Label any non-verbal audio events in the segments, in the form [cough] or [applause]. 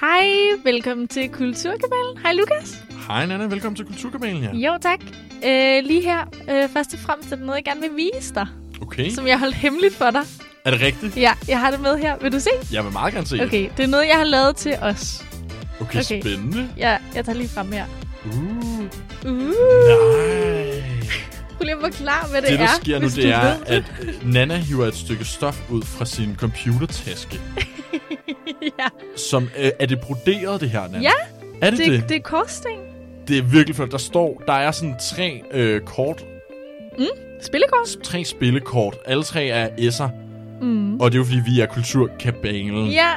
Hej, velkommen til Kulturkabalen. Hej Lukas. Hej Nana, velkommen til Kulturkabalen her. Jo, tak. Øh, lige her, øh, først og fremmest er der noget, jeg gerne vil vise dig, Okay, som jeg har holdt hemmeligt for dig. er det rigtigt? Ja, jeg har det med her. Vil du se? Jeg vil meget gerne se. Okay, det er noget, jeg har lavet til os. Okay, Okay. spændende. Ja, jeg tager lige frem her. Uh, Uh, nej. prøv lige at forklare, hvad det, Det, der er. sker nu, det er, at Nana hiver et stykke stof ud fra sin computertaske. [laughs] [laughs] ja, Som, øh, er det broderet, det her, Nana? Ja, Er det det? det, Det, er korsting. det er virkelig flot. Der står, der er sådan tre øh, kort, Spillekort. tre spillekort. Alle tre er S'er. Mm. Og det er jo, fordi vi er kulturkabalen. Ja,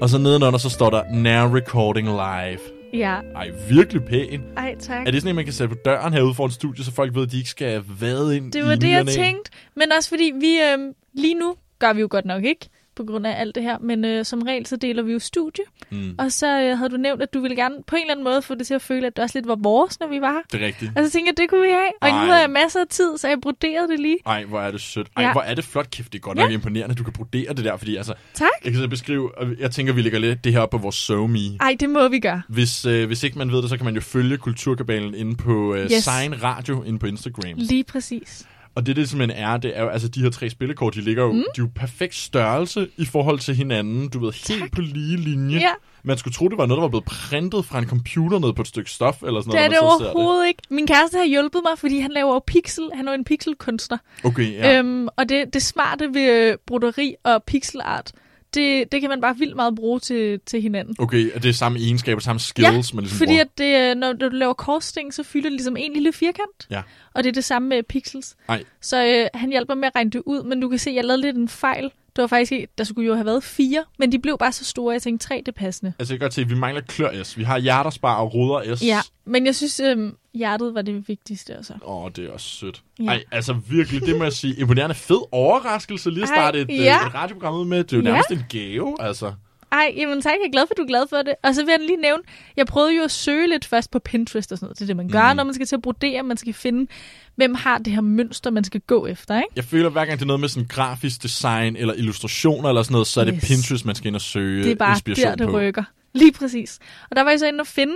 Og så nedenunder, så står der Now Recording Live. ja. Ej, virkelig pæn. Ej, tak. Er det sådan en, man kan sætte på døren herude foran studiet, så folk ved, at de ikke skal vade ind Det i var det, jeg tænkte. Men også fordi vi øhm, lige nu gør vi jo godt nok ikke på grund af alt det her. Men øh, som regel, så deler vi jo studie. Mm, Og så øh, havde du nævnt, at du ville gerne på en eller anden måde få det til at føle, at det også lidt var vores, når vi var her. det er rigtigt. Og så tænkte jeg, det kunne vi have. Og nu Ej. har jeg masser af tid, så jeg broderede det lige. Ej, hvor er det sødt. Ej, Ja. hvor er det flot. Kæft, det er godt Ja. nok imponerende, at du kan brodere det der, fordi altså, Tak. jeg kan så beskrive, og jeg tænker, vi lægger lidt det her op på vores SoMe. Ej, det må vi gøre. Hvis, øh, hvis ikke man ved det, så kan man jo følge Kulturkabalen inde på øh, yes. Sign Radio inde på Instagram. Lige præcis. Og det, det simpelthen er, det er jo, altså de her tre spillekort, de ligger jo, mm. de er jo perfekt størrelse i forhold til hinanden. Du ved, helt Tak. på lige linje. Ja, Man skulle tro, det var noget, der var blevet printet fra en computer ned på et stykke stof, eller sådan det er noget. det så ser overhovedet ikke. Min kæreste har hjulpet mig, fordi han laver pixel. Han er en pixelkunstner. Okay, ja. Øhm, og det, det smarte ved øh, broderi og pixelart, det, det kan man bare vildt meget bruge til, til hinanden. Okay, og det er samme egenskaber, samme skills, man ligesom fordi bruger. at det, øh, når du laver korsting, så fylder det ligesom en lille firkant. Ja. Og det er det samme med pixels. Ej. Så øh, han hjælper med at regne det ud, men du kan se, at jeg lavede lidt en fejl. Det var faktisk ikke, der skulle jo have været fire, men de blev bare så store, at jeg tænkte, tre det passende. Altså, jeg kan godt se, at vi mangler klør S. Vi har hjerterspar og ruder S. Ja, men jeg synes, øh, hjertet var det vigtigste også. Åh, det er også sødt. Ja. Ja. Ej, altså virkelig, det må jeg sige. Imponerende fed overraskelse lige at Ej, starte et, ja. ja. et radioprogram ud med. Det er jo Ja. nærmest en gave, altså. Ej, jamen tak, jeg er glad for, at du er glad for det. Og så vil jeg lige nævne, jeg prøvede jo at søge lidt først på Pinterest og sådan noget. Det er det, man gør, Mm. når man skal til at brodere. Man skal finde, hvem har det her mønster, man skal gå efter, ikke? Jeg føler, hver gang det er noget med sådan grafisk design eller illustrationer eller sådan noget, så er det Yes. Pinterest, man skal ind og søge Det er bare inspiration der, det på. rykker. Lige præcis. Og der var jeg så inde og finde,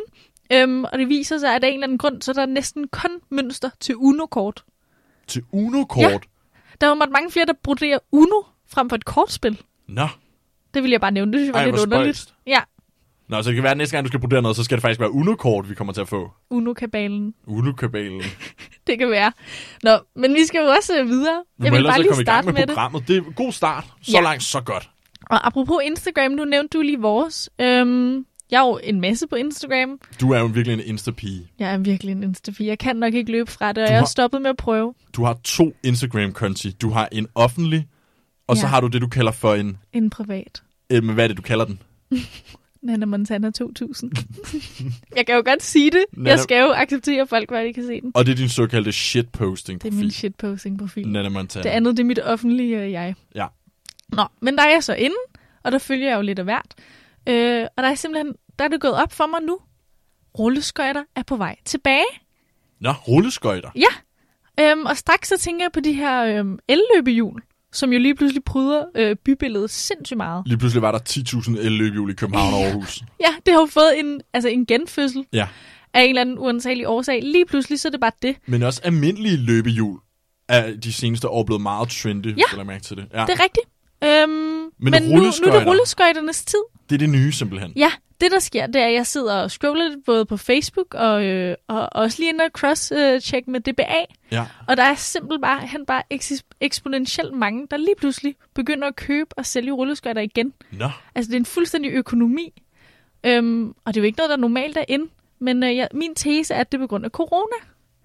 øhm, og det viser sig, at af en eller anden grund, så er der næsten kun mønster til Uno-kort. Til Uno-kort? Ja. Der var mange flere, der broderer Uno frem for et kortspil. Nå. Det vil jeg bare nævne. Det synes jeg var Ej, lidt underligt. spøjst. Ja, Nå, så det kan være, at næste gang, du skal brodere noget, så skal det faktisk være Uno-kort, vi kommer til at få. Uno-kabalen. Uno-kabalen. [laughs] Det kan være. Nå, men vi skal jo også øh, videre. Vi Jeg vil bare lige komme i gang starte med, med det. programmet. Det er en god start. Så Ja. langt, så godt. Og apropos Instagram, nu nævnte du lige vores. Øhm, jeg er jo en masse på Instagram. Du er jo virkelig en Insta-pige. Jeg er virkelig en Insta-pige. Jeg kan nok ikke løbe fra det, og Du jeg har har- stoppet med at prøve. Du har to Instagram-konti. Du har en offentlig, og så Ja. har du det, du kalder for en... En privat. Øh, men hvad er det, du kalder den? [laughs] Nana Montana 2000. [laughs] jeg kan jo godt sige det. Nana- Jeg skal jo acceptere folk, hvor de kan se den. Og det er din såkaldte shitposting Det er min shitposting-profil. Nana Montana. Det andet, det er mit offentlige øh, jeg. Ja. Nå, men der er jeg så inde, og der følger jeg jo lidt af hvert. Øh, og der er simpelthen, der er det gået op for mig nu. Rulleskøjter er på vej tilbage. Nå, rulleskøjter. Ja, øhm, og straks så tænker jeg på de her øhm, elløbehjul, som jo lige pludselig pryder øh, bybilledet sindssygt meget. Lige pludselig var der 10.000 elløbehjul i København og Aarhus. Ja, det har jo fået en, altså en genfødsel Ja. af en eller anden uansagelig årsag. Lige pludselig så er det bare det. Men også almindelige løbehjul er de seneste år blevet meget trendy, Ja. jeg mærke til det. Ja. Det er rigtigt. Øhm, men men nu, nu er det rulleskøjternes tid. det er det nye simpelthen. Ja, det der sker, det er, at jeg sidder og scroller lidt både på Facebook og, øh, og også lige inde og cross-check med DBA. Ja. Og der er simpelthen bare, han bare eksponentielt mange, der lige pludselig begynder at købe og sælge rulleskøjter igen. Nå. Altså, det er en fuldstændig økonomi. Øhm, og det er jo ikke noget, der normalt er ind. Men øh, jeg, min tese er, at det er på grund af corona.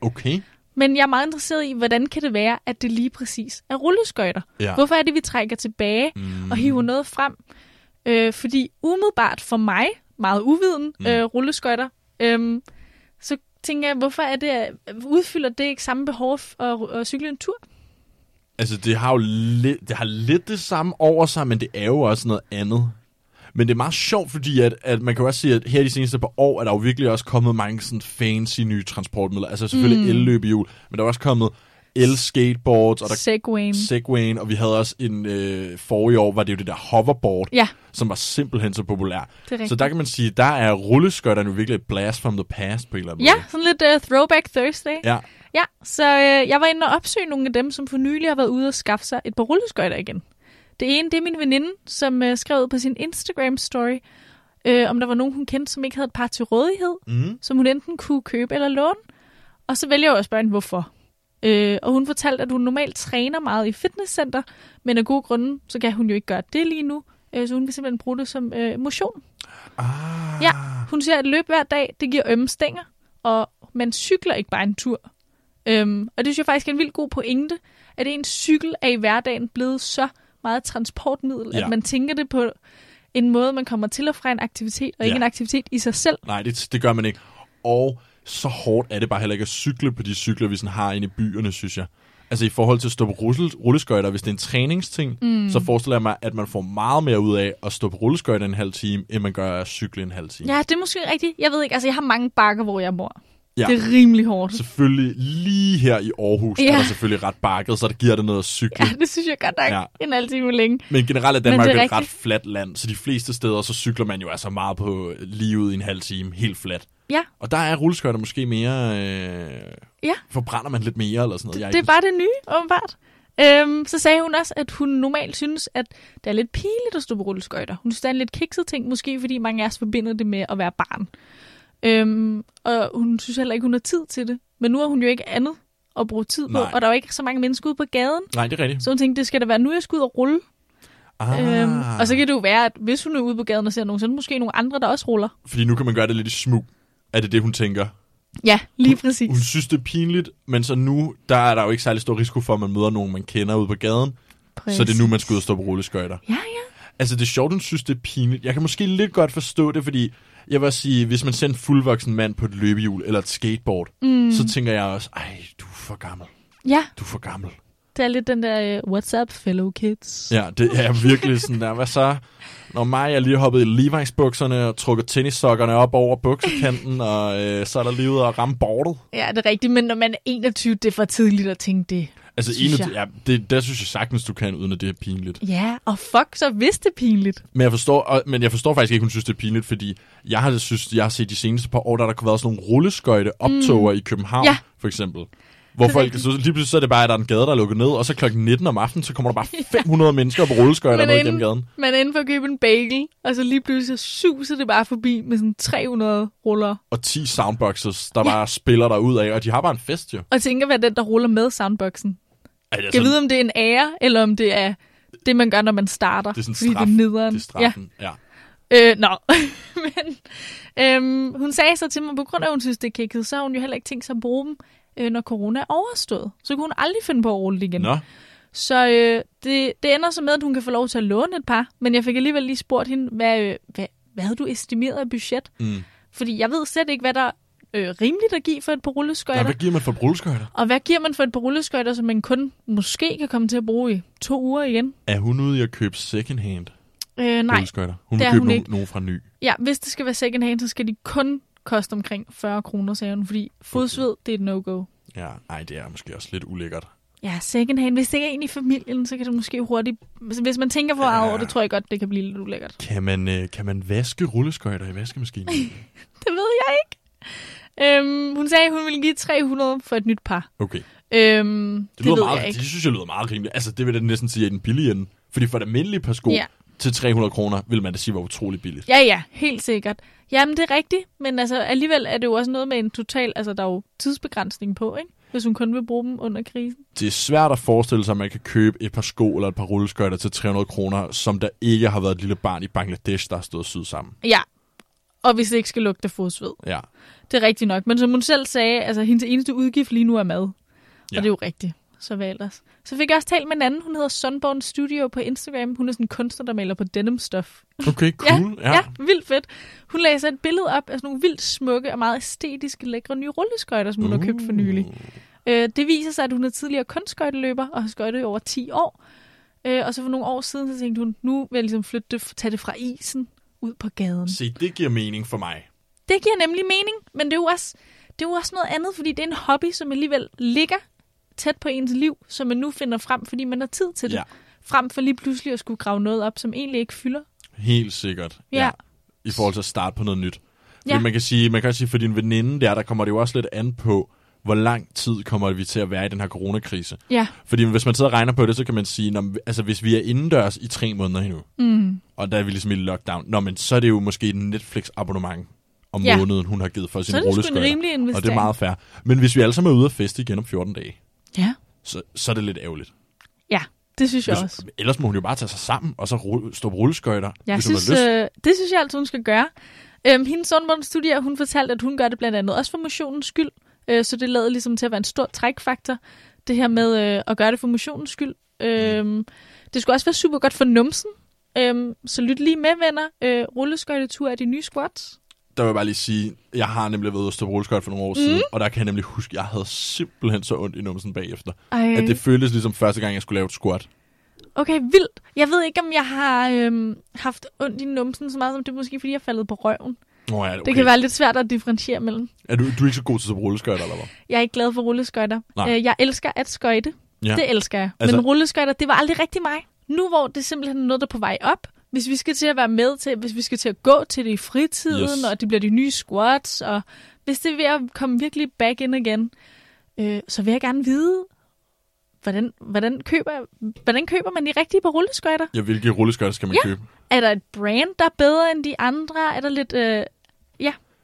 Okay. Men jeg er meget interesseret i, hvordan kan det være, at det lige præcis er rulleskøjter? Ja. Hvorfor er det, vi trækker tilbage Mm. og hiver noget frem? Øh, fordi umiddelbart for mig, meget uviden, Mm. øh, rulleskøjter, øh, så tænker jeg, hvorfor er det, udfylder det ikke samme behov for at, at cykle en tur? Altså, det har jo lidt, det har lidt det samme over sig, men det er jo også noget andet. Men det er meget sjovt, fordi at, at man kan også sige, at her de seneste par år, er der jo virkelig også kommet mange sådan fancy nye transportmidler. Altså selvfølgelig Mm. elløbehjul, men der er også kommet el-skateboards, og der Segwayen. Segwayen, og vi havde også en øh, forrige år, var det jo det der hoverboard, Ja, som var simpelthen så populær. Så der kan man sige, der er rulleskøjterne jo virkelig et blast from the past på en eller anden Ja, måde. sådan lidt uh, throwback Thursday. Ja. Ja, så øh, jeg var inde og opsøge nogle af dem, som for nylig har været ude og skaffe sig et par rulleskøjter igen. Det ene, det er min veninde, som øh, skrev på sin Instagram-story, øh, om der var nogen, hun kendte, som ikke havde et par til rådighed, Mm. som hun enten kunne købe eller låne. Og så vælger jeg at spørge hende, hvorfor. Øh, og hun fortalte, at hun normalt træner meget i fitnesscenter, men af gode grunde, så kan hun jo ikke gøre det lige nu. Øh, så hun vil simpelthen bruge det som øh, motion. Ah. Ja. Hun siger, at løb hver dag, det giver ømme stænger, og man cykler ikke bare en tur. Øhm, og det synes jeg faktisk er en vildt god pointe, at en cykel er i hverdagen blevet så meget et transportmiddel, Ja. at man tænker det på en måde, man kommer til og fra en aktivitet, og ikke Ja. en aktivitet i sig selv. Nej, det, det gør man ikke. Og så hårdt er det bare heller ikke at cykle på de cykler, vi sådan har inde i byerne, synes jeg. Altså i forhold til at stå på rulle- rulleskøjter, hvis det er en træningsting, mm. så forestiller jeg mig, at man får meget mere ud af at stå på rulleskøjter en halv time, end man gør at cykle en halv time. Ja, det er måske rigtigt. Jeg ved ikke, altså jeg har mange bakker, hvor jeg bor. Ja. Det er rimelig hårdt. Selvfølgelig lige her i Aarhus, ja. Er der selvfølgelig ret bakket, så der giver det noget at cykle. Ja, det synes jeg godt nok. Ja. En halv time længe. Men generelt er Men Danmark det er et ret fladt land, så de fleste steder, så cykler man jo altså meget på lige ud i en halv time, helt fladt. Ja, Og der er rulleskøjter måske mere... Øh, Ja. Forbrænder man lidt mere eller sådan noget. Jeg det er bare det nye, åbenbart. Øhm, så sagde hun også, at hun normalt synes, at det er lidt pinligt at stå på rulleskøjter. Hun synes, det er en lidt kikset ting, måske fordi mange af os forbinder det med at være barn. Øhm, og hun synes heller ikke, hun har tid til det. Men nu har hun jo ikke andet at bruge tid på, Nej. og der er jo ikke så mange mennesker ude på gaden. Nej, det er rigtigt. Så hun tænkte, det skal da være nu, jeg skal ud og rulle. Ah, Øhm, og så kan det jo være, at hvis hun er ude på gaden og ser nogen, så er der måske nogle andre, der også ruller. Fordi nu kan man gøre det lidt i smug. Er det det, hun tænker? Ja, lige præcis. Hun synes, det er pinligt, men så nu, der er der jo ikke særlig stor risiko for, at man møder nogen, man kender ude på gaden. Præcis. Så det er nu, man skal ud og stå på rulleskøjter. Ja, ja. Altså, det er sjovt, hun synes, det er pinligt. Jeg kan måske lidt godt forstå det, fordi jeg vil også sige, hvis man ser en fuldvoksen mand på et løbehjul eller et skateboard, mm. så tænker jeg også, ej, du er for gammel. Ja, Du er for gammel. det er lidt den der, uh, what's up, fellow kids? Ja, det er virkelig sådan der. Hvad så? Når mig jeg lige hoppet i Levi's bukserne og trukket tennissokkerne op over buksekanten, og øh, så er der lige ude at ramme bordet. Ja, det er rigtigt, men når man er 21, det er for tidligt at tænke det. Altså, Synes en ja, det, der synes jeg sagtens, du kan, uden at det er pinligt. Ja, og fuck, så hvis det er pinligt. Men jeg forstår, og, men jeg forstår faktisk ikke, hun synes, det er pinligt, fordi jeg har, synes, jeg har set de seneste par år, der der været sådan nogle rulleskøjte optoger mm. i København, Ja. for eksempel. Hvor Det folk, så lige pludselig så er det bare, at der er en gade, der er lukket ned, og så klokken 19 om aftenen, så kommer der bare [laughs] 500 mennesker på rulleskøjter ned igennem gaden. Man er inde for at købe en bagel, og så lige pludselig så suser det bare forbi med sådan 300 ruller. Og 10 soundboxes, der bare spiller der ud af, og de har bare en fest jo. Og tænker, hvad den, der ruller med soundboxen. Altså, Jeg vide, om det er en ære, eller om det er det, man gør, når man starter. Det er sådan fordi straf. det er nederen. det er straffen. Ja. Ja. Øh, nå. [laughs] Men øhm, hun sagde så til mig, på grund af, at hun synes, det er kikket, så har hun jo heller ikke tænkt sig at bruge dem, øh, når corona er overstået. Så kunne hun aldrig finde på at rulle det igen. Nå, Så øh, det, det ender så med, at hun kan få lov til at låne et par. Men jeg fik alligevel lige spurgt hende, hvad, øh, hvad, hvad havde du estimeret af budget? mm. Fordi jeg ved slet ikke, hvad der er øh, rimeligt at give for et par rulleskøjter. hvad giver man for rulleskøjter? Og hvad giver man for et par rulleskøjter, som man kun måske kan komme til at bruge i to uger igen? Er hun ude i at købe second hand Øh, nej, rulleskøjter? Hun vil er købe hun nogen, nogen fra ny. ja, hvis det skal være second hand, så skal de kun koste omkring 40 kroner, sagde hun. Fordi fodsved, det er et no-go. Ja, ej, det er måske også lidt ulækkert. Ja, second hand. Hvis det ikke er en i familien, så kan det måske hurtigt... Hvis- Hvis man tænker for meget Ja. over det, tror jeg godt, det kan blive lidt ulækkert. Kan man, øh, kan man vaske rulleskøjter i vaskemaskinen? [laughs] Det ved jeg ikke. Øhm, hun sagde, at hun ville give 300 for et nyt par. Okay. Øhm, det, Det, det lyder ved meget, jeg det synes jeg lyder meget rimeligt. Altså, det vil jeg næsten sige er den billige ende. Fordi for et almindeligt par sko Ja. til 300 kroner, vil man da sige var utrolig billigt. Ja, ja, helt sikkert. Jamen, det er rigtigt, men altså, alligevel er det jo også noget med en total... Altså, der er jo tidsbegrænsning på, ikke? Hvis hun kun vil bruge dem under krisen. Det er svært at forestille sig, at man kan købe et par sko eller et par rulleskøjter til 300 kroner, som der ikke har været et lille barn i Bangladesh, der har stået syet sammen. Ja, og hvis det ikke skal lugte fodsved. Ja. Det er rigtigt nok. Men som hun selv sagde, altså, hendes eneste udgift lige nu er mad. Ja. Og det er jo rigtigt. Så hvad ellers? Så fik jeg også talt med en anden. Hun hedder Sunborn Studio på Instagram. Hun er sådan en kunstner, der maler på denim-stof. Okay, [laughs] cool. Ja, ja, vildt fedt. Hun lagde så et billede op af sådan nogle vildt smukke og meget æstetiske, lækre nye rulleskøjter, som hun har købt for nylig. Øh, det viser sig, at hun er tidligere kunstskøjteløber og har skøjtet i over 10 år. Øh, og så for nogle år siden, så tænkte hun, nu vil jeg ligesom flytte det, tage det fra isen ud på gaden. Se, det giver mening for mig. Det giver nemlig mening, men det er jo også, det er jo også noget andet, fordi det er en hobby, som alligevel ligger tæt på ens liv, som man nu finder frem, fordi man har tid til det. Ja. Frem for lige pludselig at skulle grave noget op, som egentlig ikke fylder. Helt sikkert. Ja. I forhold til at starte på noget nyt. Fordi Ja. man kan sige, man kan sige, for din veninde der, der kommer det jo også lidt an på, hvor lang tid kommer vi til at være i den her coronakrise. Ja. Fordi hvis man sidder og regner på det, så kan man sige, når, altså hvis vi er indendørs i tre måneder endnu, Mm. og der er vi ligesom i lockdown, nå, men så er det jo måske et Netflix-abonnement om Ja. måneden, hun har givet for sin er rulleskøjter. Og det er meget fair. Men hvis vi alle sammen er ude at feste igen om 14 dage, Ja. så, så er det lidt ærgerligt. Ja, det synes jeg Hvis, også. ellers må hun jo bare tage sig sammen, og så rulle, stå på rulleskøjter, Jeg hvis hun synes, har lyst. øh, det synes jeg altid, hun skal gøre. Øhm, hendes studier, hun fortalte, at hun gør det blandt andet også for motionens skyld. Øh, så det lader ligesom til at være en stor trækfaktor, det her med øh, at gøre det for motionens skyld. Øhm, det skulle også være super godt for numsen. Øhm, så lyt lige med, venner. Øh, rulleskøjtetur er de nye squats. Der vil jeg bare lige sige, jeg har nemlig været ude at rulleskøjter for nogle år mm. siden, og der kan jeg nemlig huske, at jeg havde simpelthen så ondt i numsen bagefter. Ej. At det føltes ligesom første gang, jeg skulle lave et squat. Okay, vildt. Jeg ved ikke, om jeg har øhm, haft ondt i numsen så meget, som det er måske, fordi jeg faldet på røven. Nå, ja, okay. Det kan være lidt svært at differentiere mellem. Er du, du er ikke så god til at rulleskøjter, eller hvad? Jeg er ikke glad for rulleskøjter. Øh, jeg elsker at skøjte. Ja. Det elsker jeg. Altså- Men rulleskøjter, det var aldrig rigtig mig. Nu hvor det simpelthen er noget, der er på vej op, hvis vi skal til at være med til, hvis vi skal til at gå til det i fritiden, Yes. og det bliver de nye squats, og hvis det er ved at komme virkelig back in igen, øh, så vil jeg gerne vide, hvordan, hvordan, køber, hvordan køber man de rigtige på rulleskøjter? Ja, hvilke rulleskøjter skal man Ja. købe? Er der et brand, der er bedre end de andre? Er der lidt... Øh,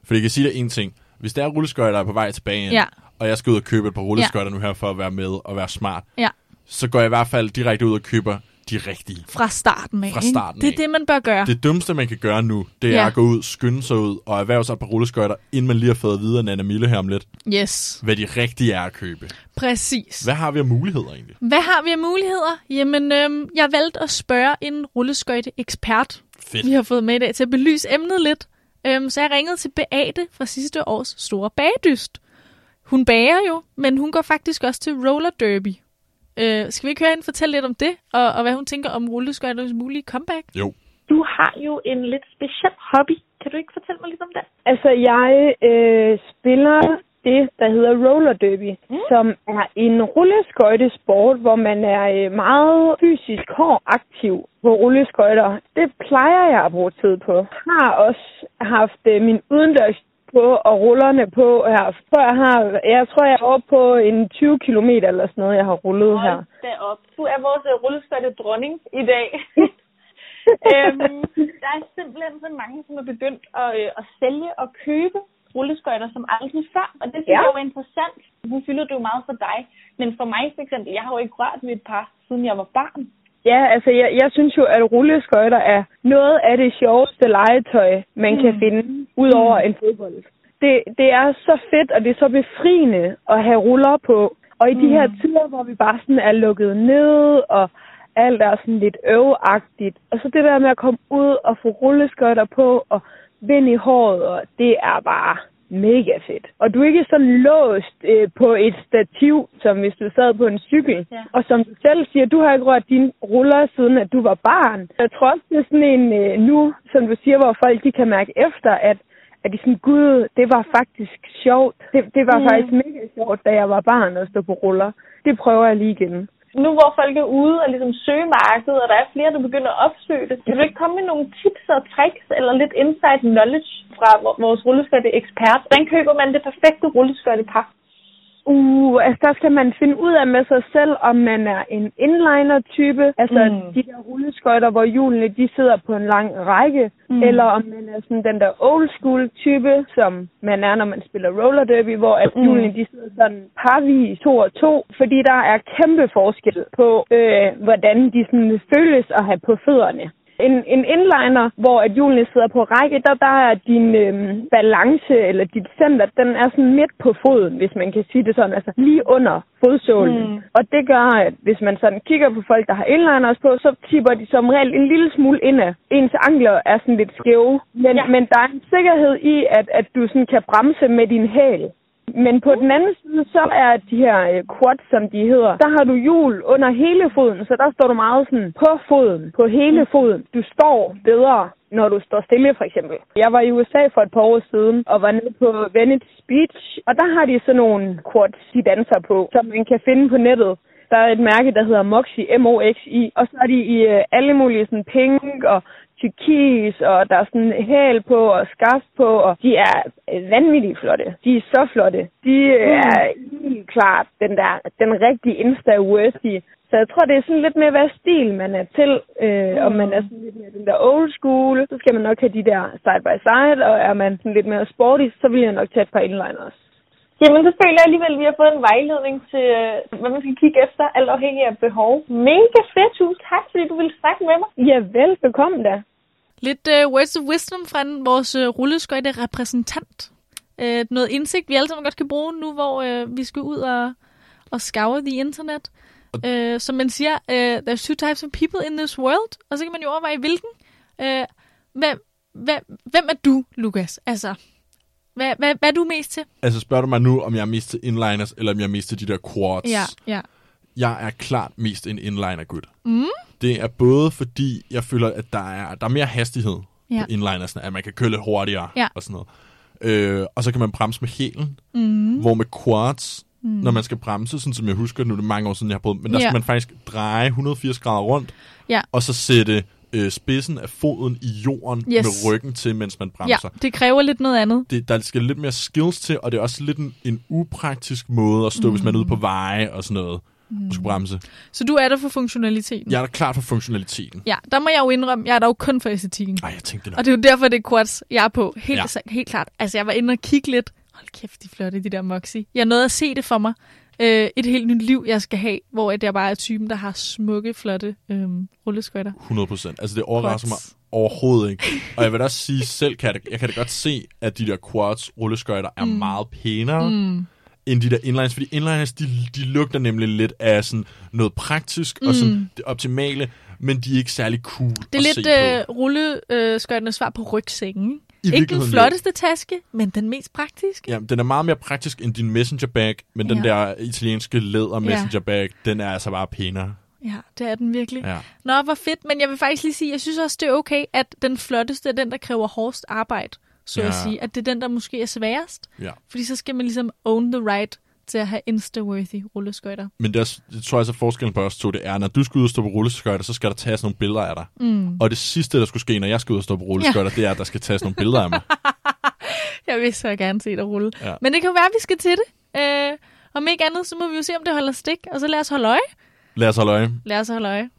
ja, For jeg kan sige dig en ting. Hvis der er rulleskøjter, der er på vej tilbage igen, Ja. og jeg skal ud og købe et par rulleskøjter nu her for at være med og være smart, ja, så går jeg i hvert fald direkte ud og køber de rigtige. fra starten af. Fra starten Det er det, man bør gøre. Det dummeste, man kan gøre nu, det er Ja. at gå ud, skynde sig ud og erhverve sig et par rulleskøjter, inden man lige har fået at vide af Nana Mille her om lidt, Yes, hvad de rigtige er at købe. præcis. Hvad har vi af muligheder egentlig? Hvad har vi af muligheder? Jamen, øhm, jeg valgte at spørge en rulleskøjte-ekspert, Fedt. vi har fået med i dag, til at belyse emnet lidt. Øhm, så jeg ringede til Beate fra sidste års store bagdyst. Hun bager jo, men hun går faktisk også til roller derby. Øh, skal vi ikke høre hende fortælle lidt om det, og, og hvad hun tænker om rulleskøjternes mulige comeback? Jo. Du har jo en lidt speciel hobby. Kan du ikke fortælle mig lidt om det? Altså, jeg øh, spiller det, der hedder roller derby, mm. som er en rulleskøjtesport, hvor man er øh, meget fysisk hård aktiv på rulleskøjter. Det plejer jeg at bruge tid på. Jeg har også haft øh, min udendørs på og rullerne på her. For jeg, har, jeg tror, jeg er oppe på en 20 km eller sådan noget, jeg har rullet her. derop. Du er vores uh, rulleskøjte dronning i dag. [laughs] øhm, der er simpelthen så mange, som er begyndt at, øh, at sælge og købe rulleskøjter som aldrig før. Og det synes Ja. jeg jo er interessant. Nu fylder det jo meget for dig. Men for mig for eksempel, jeg har jo ikke rørt ved et par, siden jeg var barn. Ja, altså jeg, jeg synes jo, at rulleskøjter er noget af det sjoveste legetøj, man mm. kan finde, ud over en fodbold. Det, det er så fedt, og det er så befriende at have ruller på. Og i mm. de her tider, hvor vi bare sådan er lukket ned, og alt er sådan lidt øveagtigt. Og så det der med at komme ud og få rulleskøjter på, og vind i håret, og det er bare mega fedt. Og du er ikke sådan låst øh, på et stativ, som hvis du sad på en cykel. Ja. Og som du selv siger, du har ikke rørt dine ruller, siden at du var barn. Jeg tror også, det er sådan en øh, nu, som du siger, hvor folk de kan mærke efter, at, at de sådan, gud, det var faktisk sjovt. Det, det var Mm. faktisk mega sjovt, da jeg var barn at stå på ruller. Det prøver jeg lige igen. Nu hvor folk er ude og ligesom søge markedet, og der er flere, der begynder at opsøge det, kan du ikke komme med nogle tips og tricks, eller lidt inside knowledge fra vores rulleskøjte ekspert? Hvordan køber man det perfekte rulleskøjtepar? Uh, altså der skal man finde ud af med sig selv, om man er en inliner-type, altså Mm. de der rulleskøjter, hvor hjulene de sidder på en lang række, mm. eller om man er sådan den der old school type, som man er, når man spiller roller derby, hvor at Mm. hjulene de sidder sådan parvis to og to, fordi der er kæmpe forskel på, øh, hvordan de sådan føles at have på fødderne. En, en inliner, hvor at hjulene sidder på række, der, der er din øhm, balance eller dit center, den er sådan midt på foden, hvis man kan sige det sådan, altså lige under fodsålen. Mm. Og det gør, at hvis man sådan kigger på folk, der har inliners på, så tipper de som regel en lille smule indad. Ens ankler er sådan lidt skæve, men, ja. men der er en sikkerhed i, at, at du sådan kan bremse med din hæl. Men på den anden side, så er de her øh, quads, som de hedder, der har du hjul under hele foden, så der står du meget sådan på foden, på hele foden. Du står bedre, når du står stille, for eksempel. Jeg var i USA for et par år siden, og var nede på Venice Beach, og der har de sådan nogle quads, de danser på, som man kan finde på nettet. Der er et mærke, der hedder Moxi, M-O-X-I, og så er de i øh, alle mulige sådan pink og tyrkis, og der er sådan hæl på og skaft på, og de er vanvittigt flotte. De er så flotte. De Mm. er helt klart den der, den rigtige insta-worthy. Så jeg tror, det er sådan lidt mere, hvad stil man er til. Øh, Om man er sådan lidt mere den der old school, så skal man nok have de der side by side, og er man sådan lidt mere sporty, så vil jeg nok tage et par inliners. Jamen, så føler jeg alligevel, at vi har fået en vejledning til, øh, hvad man skal kigge efter, alt afhængig af behov. Mega fedt, tusind tak, fordi du ville snakke med mig. Ja, velbekomme da. Lidt uh, words of wisdom fra den, vores uh, rulleskøjte repræsentant. Uh, noget indsigt, vi alle sammen godt kan bruge nu, hvor uh, vi skal ud og, og scour the internet. Uh, som man siger, uh, there's two types of people in this world, og så kan man jo overveje, hvilken. Uh, hvem, hvem, hvem er du, Lukas? Altså, hvad, hvad, hvad er du mest til? Altså spørger du mig nu, om jeg er mest til inliners, eller om jeg er mest til de der quads. Ja, ja. Jeg er klart mest en inliner gut. Mm. Det er både fordi, jeg føler, at der er, der er mere hastighed Ja. på inlinersne, at man kan køre lidt hurtigere Ja. og sådan noget. Øh, og så kan man bremse med hælen, Mm. hvor med quads, mm. når man skal bremse, sådan som jeg husker, nu er det mange år siden, jeg har prøvet, men der Ja. skal man faktisk dreje 180 grader rundt, Ja. og så sætte øh, spidsen af foden i jorden Yes. med ryggen til, mens man Ja, bremser. det kræver lidt noget andet. Det, der skal lidt mere skills til, og det er også lidt en, en upraktisk måde at stå, mm. hvis man er ude på veje og sådan noget, mm. skal bremse. Så du er der for funktionaliteten. Jeg er da klar for funktionaliteten. Ja, der må jeg jo indrømme, jeg er der jo kun for æstetikken. Ej, jeg tænkte nok. Og det er jo derfor, det er quads, jeg er på. Helt, Ja. ja. helt klart. Altså, jeg var inde og kigge lidt. Hold kæft, de flotte, de der Moxie. Jeg nåede at se det for mig. Øh, et helt nyt liv, jeg skal have, hvor jeg bare er typen, der har smukke, flotte øh, rulleskøjter. 100 procent. Altså, det overrasker mig Quads. overhovedet ikke. Og jeg vil da også sige selv, kan jeg, jeg kan da godt se, at de der quads rulleskøjter er mm. meget pænere mm. end de der inlines. Fordi inlines, de, de lugter nemlig lidt af sådan noget praktisk mm. og sådan det optimale, men de er ikke særlig cool Det er at lidt øh, rulleskøjternes svar på rygsækken. Ikke? I Ikke den flotteste taske, men den mest praktiske. Ja, den er meget mere praktisk end din messenger bag, men den Ja. der italienske læder messenger bag, den er altså bare pænere. Ja, det er den virkelig. Ja. Nå, hvor fedt. Men jeg vil faktisk lige sige, jeg synes også, det er okay, at den flotteste er den, der kræver hårdest arbejde, så ja. Ja. at sige. At det er den, der måske er sværest. Ja. Fordi så skal man ligesom own the right til at have insta-worthy rulleskøjter. Men det, er, det tror jeg så forskellen på os to, det er, når du skal ud og stå på rulleskøjter, så skal der tages nogle billeder af dig. Mm. Og det sidste, der skulle ske, når jeg skal ud og stå på rulleskøjter, ja. det er, at der skal tages nogle billeder af mig. [laughs] Jeg vil så gerne se dig rulle. Ja. Men det kan jo være, at vi skal til det. Øh, om ikke andet, så må vi jo se, om det holder stik. Og så lad os holde øje. Lad os holde øje. Lad os holde øje.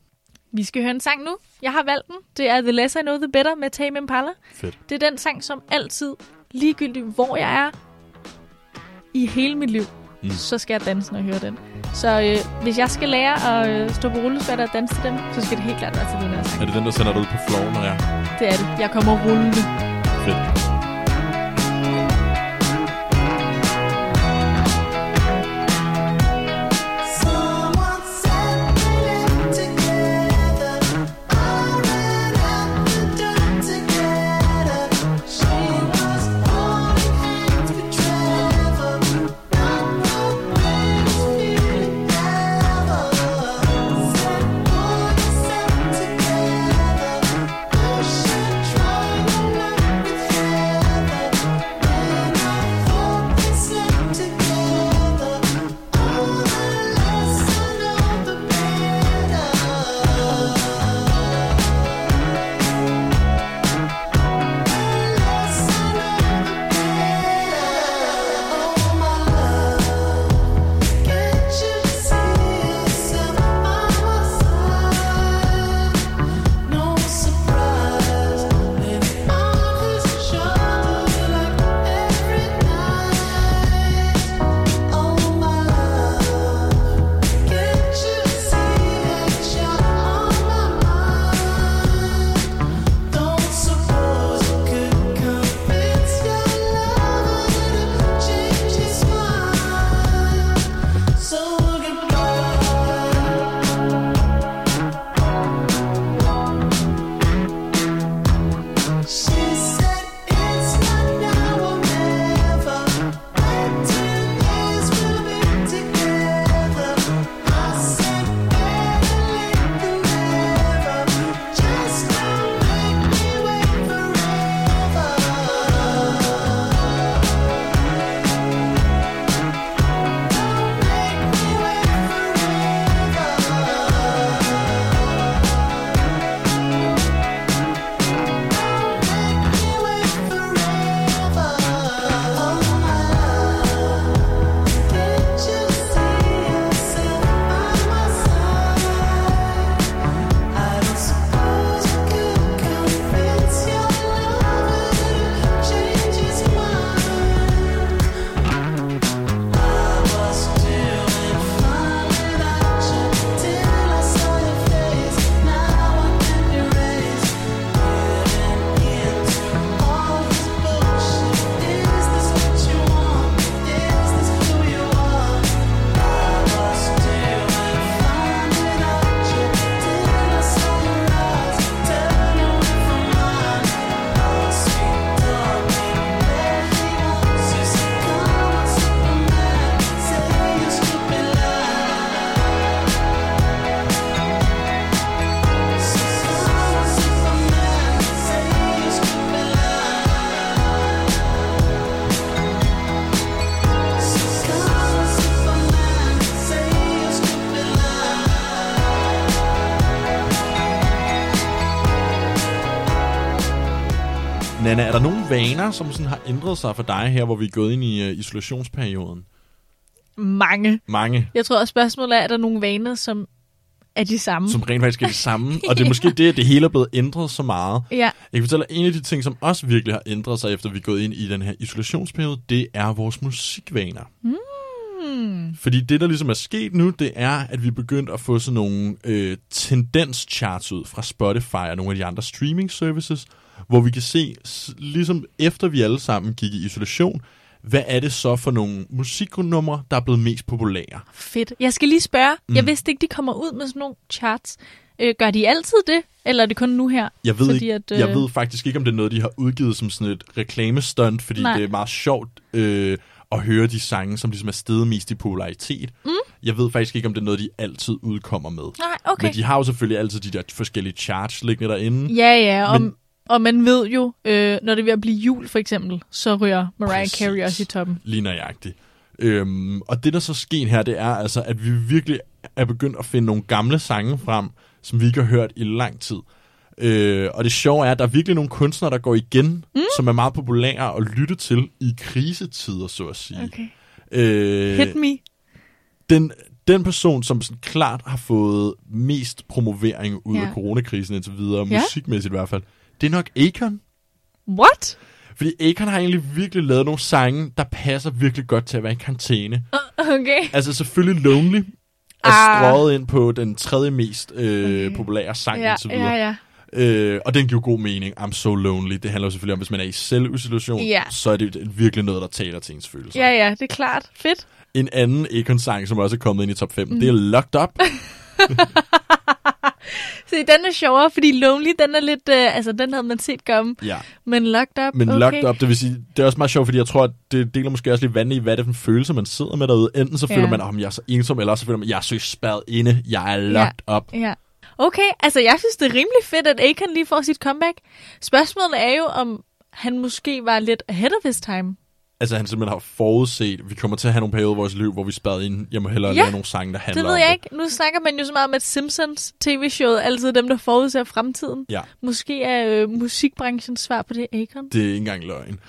Vi skal høre en sang nu. Jeg har valgt den. Det er The Less I Know The Better med Tame Impala. Fedt. Det er den sang, som altid, ligegyldigt hvor jeg er, i hele mit liv, Mm. så skal jeg danse, når jeg hører den. Så øh, hvis jeg skal lære at øh, stå på rulleskøjter og danse til den, så skal det helt klart være til den her sang. Er det den, der sender dig ud på floor, når jeg Det er det. Jeg kommer rullende. Fedt. Vaner, som sådan har ændret sig for dig her, hvor vi er gået ind i uh, isolationsperioden? Mange. Mange, Jeg tror også spørgsmålet er, er der nogle vaner, som er de samme? som rent faktisk er det samme. [laughs] Og det er måske det, at det hele er blevet ændret så meget. Ja. Jeg kan fortælle, at en af de ting, som også virkelig har ændret sig, efter vi er gået ind i den her isolationsperiode, det er vores musikvaner. Hmm. Fordi det, der ligesom er sket nu, det er, at vi er begyndt at få sådan nogle øh, tendenscharts ud fra Spotify og nogle af de andre streaming services, hvor vi kan se, ligesom efter vi alle sammen gik i isolation, hvad er det så for nogle musiknumre, der er blevet mest populære? Fedt. Jeg skal lige spørge. Mm. Jeg vidste ikke, de kommer ud med sådan nogle charts. Øh, gør de altid det, eller er det kun nu her? Jeg ved, Fordi ikke, at, øh, jeg ved faktisk ikke, om det er noget, de har udgivet som sådan et reklamestunt, fordi Nej. Det er meget sjovt øh, at høre de sange, som ligesom er steget mest i popularitet. Mm. Jeg ved faktisk ikke, om det er noget, de altid udkommer med. Nej, okay. Men de har jo selvfølgelig altid de der forskellige charts liggende derinde. Ja, ja, og, Men- og man ved jo, øh, når det er ved at blive jul for eksempel, så ryger Mariah Præcis. Carey også i toppen. Lige nøjagtigt. Øhm, og det, der så sker her, det er altså, at vi virkelig er begyndt at finde nogle gamle sange frem, som vi ikke har hørt i lang tid. Øh, og det sjove er, at der er virkelig nogle kunstnere, der går igen, mm. som er meget populære at lytte til i krisetider, så at sige. Okay. Øh, Hit me. den, den person, som sådan klart har fået mest promovering ud ja. af coronakrisen indtil videre, Ja. musikmæssigt i hvert fald, det er nok Akon. What? Fordi Akon har egentlig virkelig lavet nogle sange, der passer virkelig godt til at være i karantæne. Okay. Altså selvfølgelig Lonely er Ah. strøget ind på den tredje mest øh, Okay. populære sang Ja, indtil videre. ja, ja. Øh, og den giver god mening. I'm so lonely. Det handler jo selvfølgelig om, hvis man er i selvisolation, Ja. så er det virkelig noget, der taler til ens følelser. Ja, ja, det er klart. Fedt. En anden Akon-sang, som også er kommet ind i top 5, mm. det er Locked Up. [laughs] Se, den er sjovere, fordi Lonely, den er lidt... Øh, altså, den havde man set komme. ja. Men Locked Up, Men okay. Locked Up, det vil sige, det er også meget sjovt, fordi jeg tror, at det deler måske også lidt vand i, hvad det er for en følelse, man sidder med derude. Enten så føler Ja. man, at jeg er så ensom, eller så føler man, at jeg er så spærret inde, jeg er locked up. Ja. Okay, altså jeg synes, det er rimelig fedt, at Akon lige får sit comeback. Spørgsmålet er jo, om han måske var lidt ahead of his time. Altså han simpelthen har forudset, at vi kommer til at have nogle perioder i vores liv, hvor vi er spærret ind. Jeg må hellere Ja, lave nogle sange, der handler Det ved om jeg ikke. Nu snakker man jo så meget om, at Simpsons tv-showet er altid dem, der forudser fremtiden. Ja, Måske er øh, musikbranchens svar på det Akon. det er ikke engang løgn.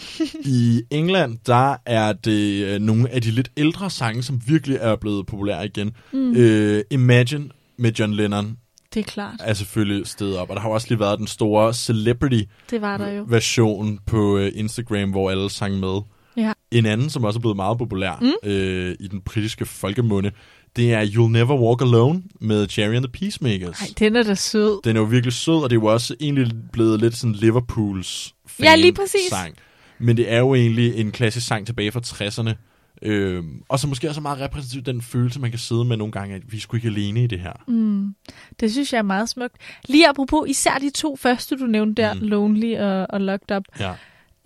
I England, der er det øh, nogle af de lidt ældre sange, som virkelig er blevet populære igen. Mm. Øh, Imagine med John Lennon Det er klart. er selvfølgelig stedet op. Og der har også lige været den store celebrity Det var der jo. version på øh, Instagram, hvor alle sang med. Ja. En anden, som også er blevet meget populær mm. øh, i den britiske folkemunde, det er You'll Never Walk Alone med Jerry and the Peacemakers. Ej, den er da sød. Den er jo virkelig sød, og det er jo også egentlig blevet lidt sådan Liverpools fan Ja, lige præcis. sang. Men det er jo egentlig en klassisk sang tilbage fra 60'erne. Øhm, og så måske også meget repræsentativt den følelse, man kan sidde med nogle gange, at vi sgu ikke alene i det her. Mm. Det synes jeg er meget smukt. Lige apropos især de to første, du nævnte der. Mm. Lonely og, og Locked Up. Ja.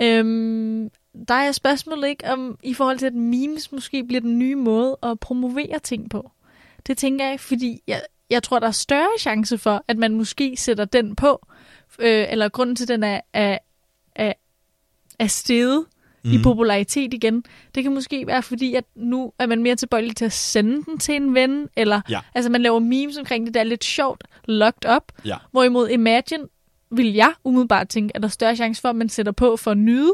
Øhm, der er spørgsmålet ikke om, i forhold til, at memes måske bliver den nye måde at promovere ting på. Det tænker jeg, fordi jeg, jeg tror, der er større chance for, at man måske sætter den på, øh, eller grunden til, at den er, er, er, er steget mm. i Mhm. popularitet igen. Det kan måske være, fordi at nu er man mere tilbøjelig til at sende den til en ven, eller Ja. altså man laver memes omkring det der lidt sjovt, locked up, Ja. Hvorimod Imagine vil jeg umiddelbart tænke, at der er større chance for, at man sætter på for at nyde.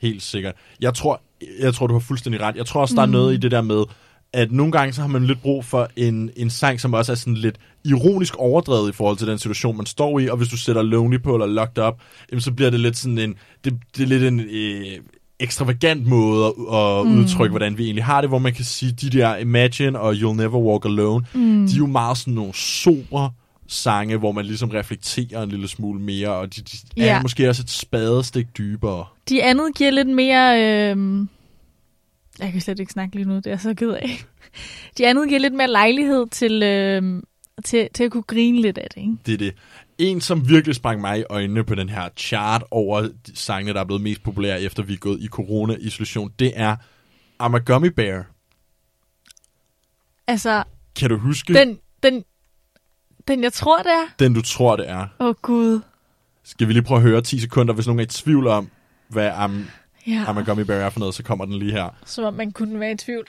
Helt sikkert. Jeg tror, jeg tror, du har fuldstændig ret. Jeg tror også, der er noget i det der med, at nogle gange så har man lidt brug for en, en sang, som også er sådan lidt ironisk overdrevet i forhold til den situation, man står i. Og hvis du sætter Lonely på eller Locked Up, jamen, så bliver det lidt sådan en... Det, det er lidt en... Øh, ekstravagant måde at, at mm. udtrykke, hvordan vi egentlig har det, hvor man kan sige, de der Imagine og You'll Never Walk Alone, mm. de er jo meget sådan nogle sobre sange, hvor man ligesom reflekterer en lille smule mere, og de, de er Ja. måske også et spadestik dybere. De andet giver lidt mere... Øh... Jeg kan slet ikke snakke lige nu, det er jeg så ked af. [laughs] De andet giver lidt mere lejlighed til, øh... til, til at kunne grine lidt af det, ikke? Det er det. En, som virkelig sprang mig i øjnene på den her chart over de sangene, der er blevet mest populære, efter vi er gået i corona-isolation, det er I'm a Gummy Bear. Altså, Kan du huske den, den, den jeg tror, det er... den, du tror, det er? Åh, oh, Gud. Skal vi lige prøve at høre 10 sekunder, hvis nogen er i tvivl om, hvad I'm, Ja, I'm a Gummy Bear er for noget, så kommer den lige her. som om man kunne være i tvivl.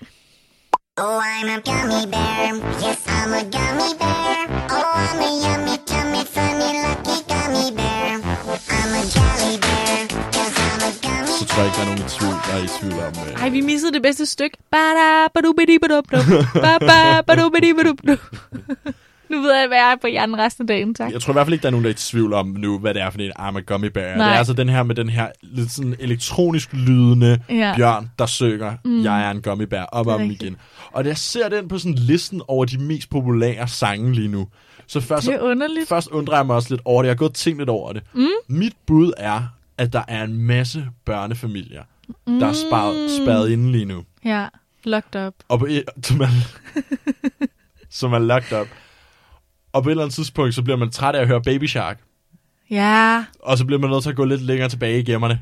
Oh, I'm a gummy bear. Yes, I'm a gummy bear. Oh, I'm a yummy, tummy, funny, lucky gummy bear. I'm a jolly bear. tror ikke, der er nogen i tvivl, der er i tvivl om... Øh, Ej, vi missede det bedste stykke. Bada, badu, badu. Ba, ba, badu, bidi, badu, badu. Nu ved jeg, hvad jeg er på hjernen resten af dagen, tak. Jeg tror i hvert fald ikke, der er nogen, der er i tvivl om nu, hvad det er for en I'm a Gummy Bear. Nej. Det er altså den her med den her lidt sådan elektronisk lydende Ja. bjørn, der synger, mm. jeg er en Gummy Bear, op er om rigtigt. igen. Og jeg ser den på sådan listen over de mest populære sange lige nu. Så først, Det er underligt. først undrer jeg mig også lidt over det. Jeg har gået og tænkt lidt over det. Mm. Mit bud er, at der er en masse børnefamilier, mm. der er sparet, spadet inde lige nu. Ja, locked up. Og på, som, er, [laughs] som er locked up. Og på et eller andet tidspunkt, så bliver man træt af at høre Baby Shark. Ja, Og så bliver man nødt til at gå lidt længere tilbage i gemmerne.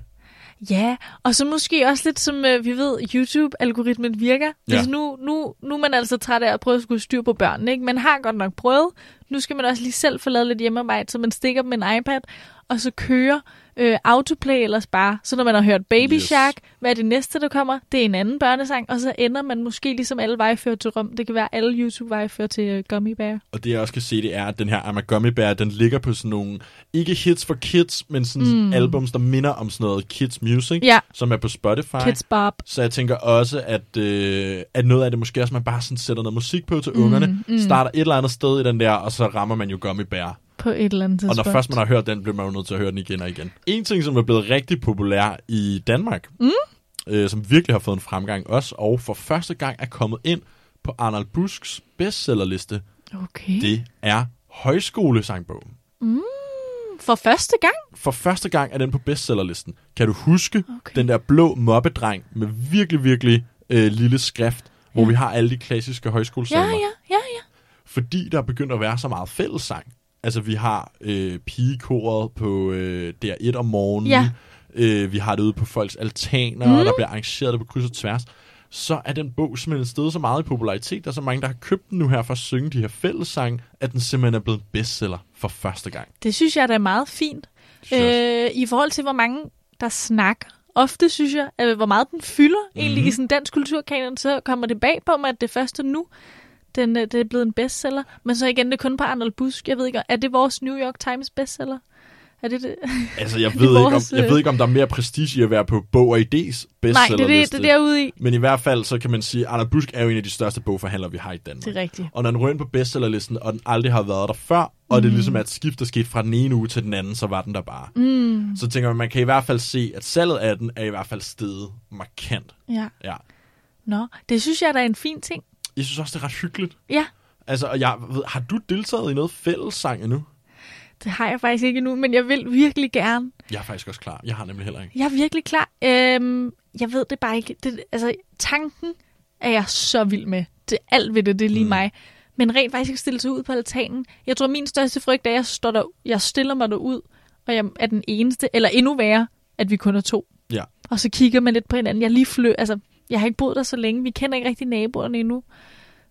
ja. Og så måske også lidt som øh, vi ved, YouTube-algoritmen virker. Hvis Ja. nu, nu, nu er man altså træt af at prøve at skulle styr på børnene. Ikke? Man har godt nok prøvet. Nu skal man også lige selv få lavet lidt hjemmearbejde, så man stikker dem en iPad, og så kører øh, autoplay ellers bare. Så når man har hørt Baby Yes. Shark, hvad er det næste, der kommer? Det er en anden børnesang, og så ender man måske ligesom alle veje fører til Rom. Det kan være alle YouTube-veje fører til øh, Gummy Bear. Og det jeg også kan se, det er, at den her I'm a Gummy Bear, den ligger på sådan nogle, ikke hits for kids, men sådan mm. albums, der minder om sådan noget kids music, Ja. som er på Spotify. Kids Bob. Så jeg tænker også, at, øh, at noget af det måske også, man bare sådan sætter noget musik på til mm, ungerne, mm. starter et eller andet sted i den der, og så rammer man jo Gummy Bear. På et eller andet Og tidspunkt. når først man har hørt den, bliver man jo nødt til at høre den igen og igen. En ting, som er blevet rigtig populær i Danmark, mm. øh, som virkelig har fået en fremgang også, og for første gang er kommet ind på Arnold Busks bestsellerliste, Okay. det er højskolesangbogen. For første gang? For første gang er den på bestsellerlisten. Kan du huske Okay. den der blå mobbedreng med virkelig, virkelig øh, lille skrift, hvor vi har alle de klassiske Ja, højskolesalmer? ja, ja, ja. fordi der er begyndt at være så meget fællessang. Altså, vi har øh, pigekoret på øh, DR1 om morgenen. Ja. Øh, vi har det ude på folks altaner, mm. og der bliver arrangeret det på kryds og tværs. Så er den bog simpelthen stedet så meget i popularitet. Der er så mange, der har købt den nu her for at synge de her fællessang, at den simpelthen er blevet bestseller for første gang. Det synes jeg da er meget fint. Øh, I forhold til, hvor mange der snakker. Ofte synes jeg, at hvor meget den fylder mm-hmm. egentlig i sådan dansk kulturkanon, så kommer det bag på mig, at det første nu, den, øh, det er blevet en bestseller. Men så igen, det er kun på Arnold Busk. Jeg ved ikke, er det vores New York Times bestseller? Er det det? [laughs] Altså, jeg ved, er ikke, om, vores, jeg øh, ved ikke, om der er mere prestige i at være på Bog og Idés Nej, det bestsellerliste. er, det, det er derude i. Men i hvert fald, så kan man sige, at Arnold Busk er jo en af de største bogforhandlere, vi har i Danmark. Det er rigtigt. Og når den ind på bestsellerlisten, og den aldrig har været der før, og Mm. det ligesom er et skift, der skete fra den ene uge til den anden, så var den der bare. Mm. Så tænker man, man kan i hvert fald se, at salget af den er i hvert fald steget markant. Ja. Ja. Nå, det synes jeg, der er en fin ting. Jeg synes også, det er ret hyggeligt. Ja, Altså, og jeg, ved, har du deltaget i noget fællessang endnu? det har jeg faktisk ikke endnu, men jeg vil virkelig gerne. Jeg er faktisk også klar. Jeg har nemlig heller ikke. Jeg er virkelig klar. Øhm, jeg ved det bare ikke. Det, altså, tanken er jeg så vild med. Det alt ved det, det er lige mm. mig. Men rent faktisk at stille sig ud på altanen. Jeg tror, min største frygt er, at jeg, står der, jeg stiller mig derud, og jeg er den eneste, eller endnu værre, at vi kun er to. Ja. Og så kigger man lidt på hinanden. Jeg lige flø, altså, jeg har ikke boet der så længe. Vi kender ikke rigtig naboerne endnu.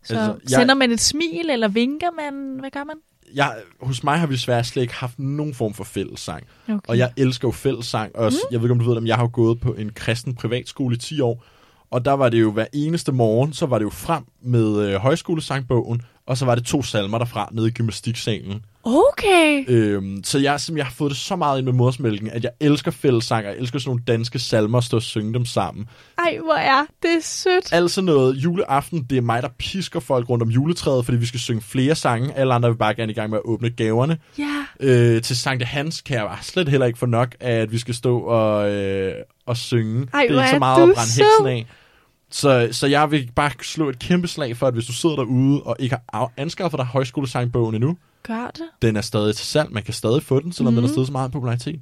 Så Altså, jeg- sender man et smil, eller vinker man? Hvad gør man? Jeg, hos mig har vi desværre slet ikke haft nogen form for fællessang. Okay. Og jeg elsker jo fællessang også. Mm. Jeg ved ikke, om du ved det, men jeg har jo gået på en kristen privatskole i 10 år. Og der var det jo hver eneste morgen, så var det jo frem med øh, højskolesangbogen, og så var det to salmer derfra nede i gymnastiksalen. Okay. Øhm, så jeg, simpelthen, jeg har fået det så meget ind med modersmælken, at jeg elsker fællessang, og jeg elsker sådan nogle danske salmer, at stå og synge dem sammen. Ej, hvor er det sødt. Altså noget juleaften, det er mig, der pisker folk rundt om juletræet, fordi vi skal synge flere sange. Alle andre vil bare gerne i gang med at åbne gaverne. Ja. Øh, til Sankt Hans kan jeg bare slet heller ikke få nok af, at vi skal stå og, øh, og synge. Ej, det er ikke så meget at brænde sød. heksen af. Så, så jeg vil bare slå et kæmpe slag for, at hvis du sidder derude og ikke har af- anskaffet dig højskolesangbogen endnu, Gør det. den er stadig til salg. Man kan stadig få den, selvom mm. den er stadig så meget i popularitet.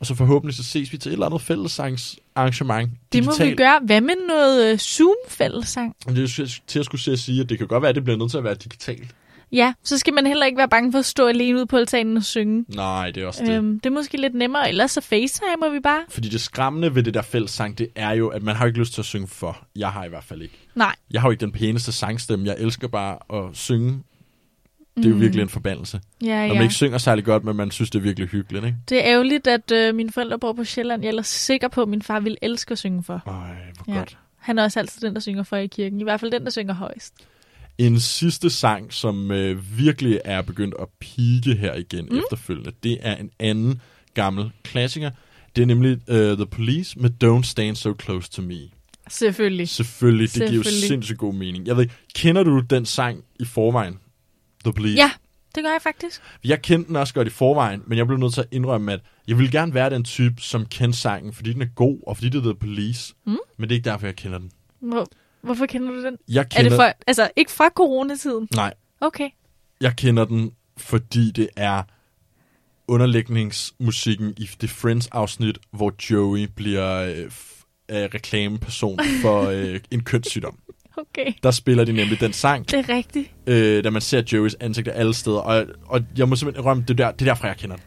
Og så forhåbentlig så ses vi til et eller andet fællessangsarrangement. Det må vi gøre. Hvad med noget øh, Zoom-fællesang? Men Det er til at skulle se at sige, at det kan godt være, at det bliver nødt til at være digitalt. Ja, så skal man heller ikke være bange for at stå alene ude på altanen og synge. Nej, det er også det. Øhm, det er måske lidt nemmere, ellers så facetimer vi bare. Fordi det skræmmende ved det der fællessang, det er jo, at man har ikke lyst til at synge for. Jeg har i hvert fald ikke. Nej, Jeg har jo ikke den pæneste sangstemme. Jeg elsker bare at synge. Det er jo virkelig en forbandelse. ja, Når man Mm. ja. ikke synger særlig godt, men man synes, det er virkelig hyggeligt, ikke? Det er ærgerligt, at øh, mine forældre bor på Sjælland. Jeg er ellers sikker på, at min far vil elske at synge for. Øj, hvor Ja. godt. Han er også altid den, der synger for i kirken. I hvert fald den, der synger højst. En sidste sang, som øh, virkelig er begyndt at pike her igen mm. efterfølgende, det er en anden gammel klassiker. Det er nemlig uh, The Police med Don't Stand So Close To Me. Selvfølgelig. Selvfølgelig, det giver jo Selvfølgelig. sindssygt god mening. Jeg ved kender du den sang i forvejen? The Police? Ja, det gør jeg faktisk. Jeg kendte den også godt i forvejen, men jeg blev nødt til at indrømme, at jeg vil gerne være den type, som kender sangen, fordi den er god, og fordi det er The Police. Mm. Men det er ikke derfor, jeg kender den. Hvor, hvorfor kender du den? Jeg Er kender, det for, altså, ikke fra coronatiden? Nej, Okay. jeg kender den, fordi det er underlægningsmusikken i det Friends-afsnit, hvor Joey bliver øh, øh, reklameperson for [laughs] øh, en kønssygdom. Okay. Der spiller de nemlig den sang, Det er rigtigt. øh, da man ser Joeys ansigt alle steder. Og, og jeg må simpelthen rømme, det, er der, det er derfor, jeg kender den.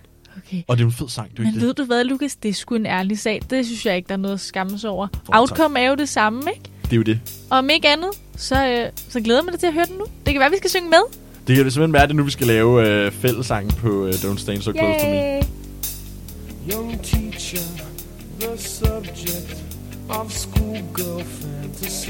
Okay. Og det er en fed sang, det er Men ikke det? ved du hvad, Lukas? Det er sgu en ærlig sag. Det synes jeg ikke, der er noget at skamme sig over. tak. Outcome er jo det samme, ikke? Det er jo det. Og om ikke andet, så, øh, så glæder jeg mig til at høre den nu. Det kan være, vi skal synge med. Det kan det simpelthen være, at det nu, vi skal lave øh, fællessangen på øh, Don't Stand So Close To Me. Yay! Young teacher, the subject of schoolgirl fantasy.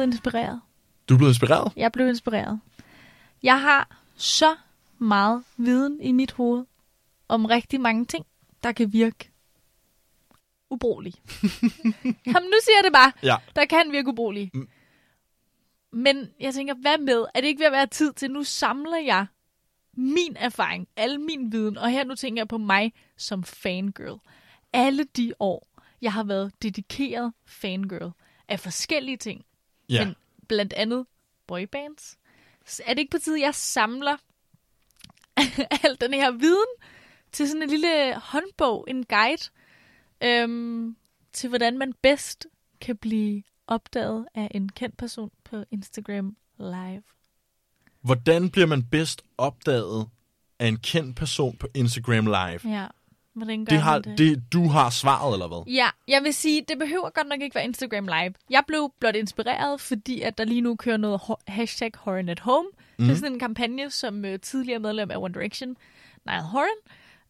blevet inspireret. Du er blevet inspireret? Jeg blev inspireret. Jeg har så meget viden i mit hoved om rigtig mange ting, der kan virke ubrugelige. [laughs] Jamen, nu siger jeg det bare. Ja. Der kan virke ubrugelige. Mm. Men jeg tænker, hvad med? Er det ikke ved at være tid til, nu samler jeg min erfaring, al min viden, og her nu tænker jeg på mig som fangirl. Alle de år, jeg har været dedikeret fangirl af forskellige ting Ja. men blandt andet boybands. Så er det ikke på tide, jeg samler [laughs] al den her viden til sådan en lille håndbog, en guide, øhm, til hvordan man bedst kan blive opdaget af en kendt person på Instagram Live. Hvordan bliver man bedst opdaget af en kendt person på Instagram Live? Ja. Hvordan gør Det har, det? det, du har svaret, eller hvad? Ja, jeg vil sige, det behøver godt nok ikke være Instagram Live. Jeg blev blot inspireret, fordi at der lige nu kører noget hashtag Horan at Home. Mm. Det er sådan en kampagne, som øh, tidligere medlem af One Direction, Niall Horan,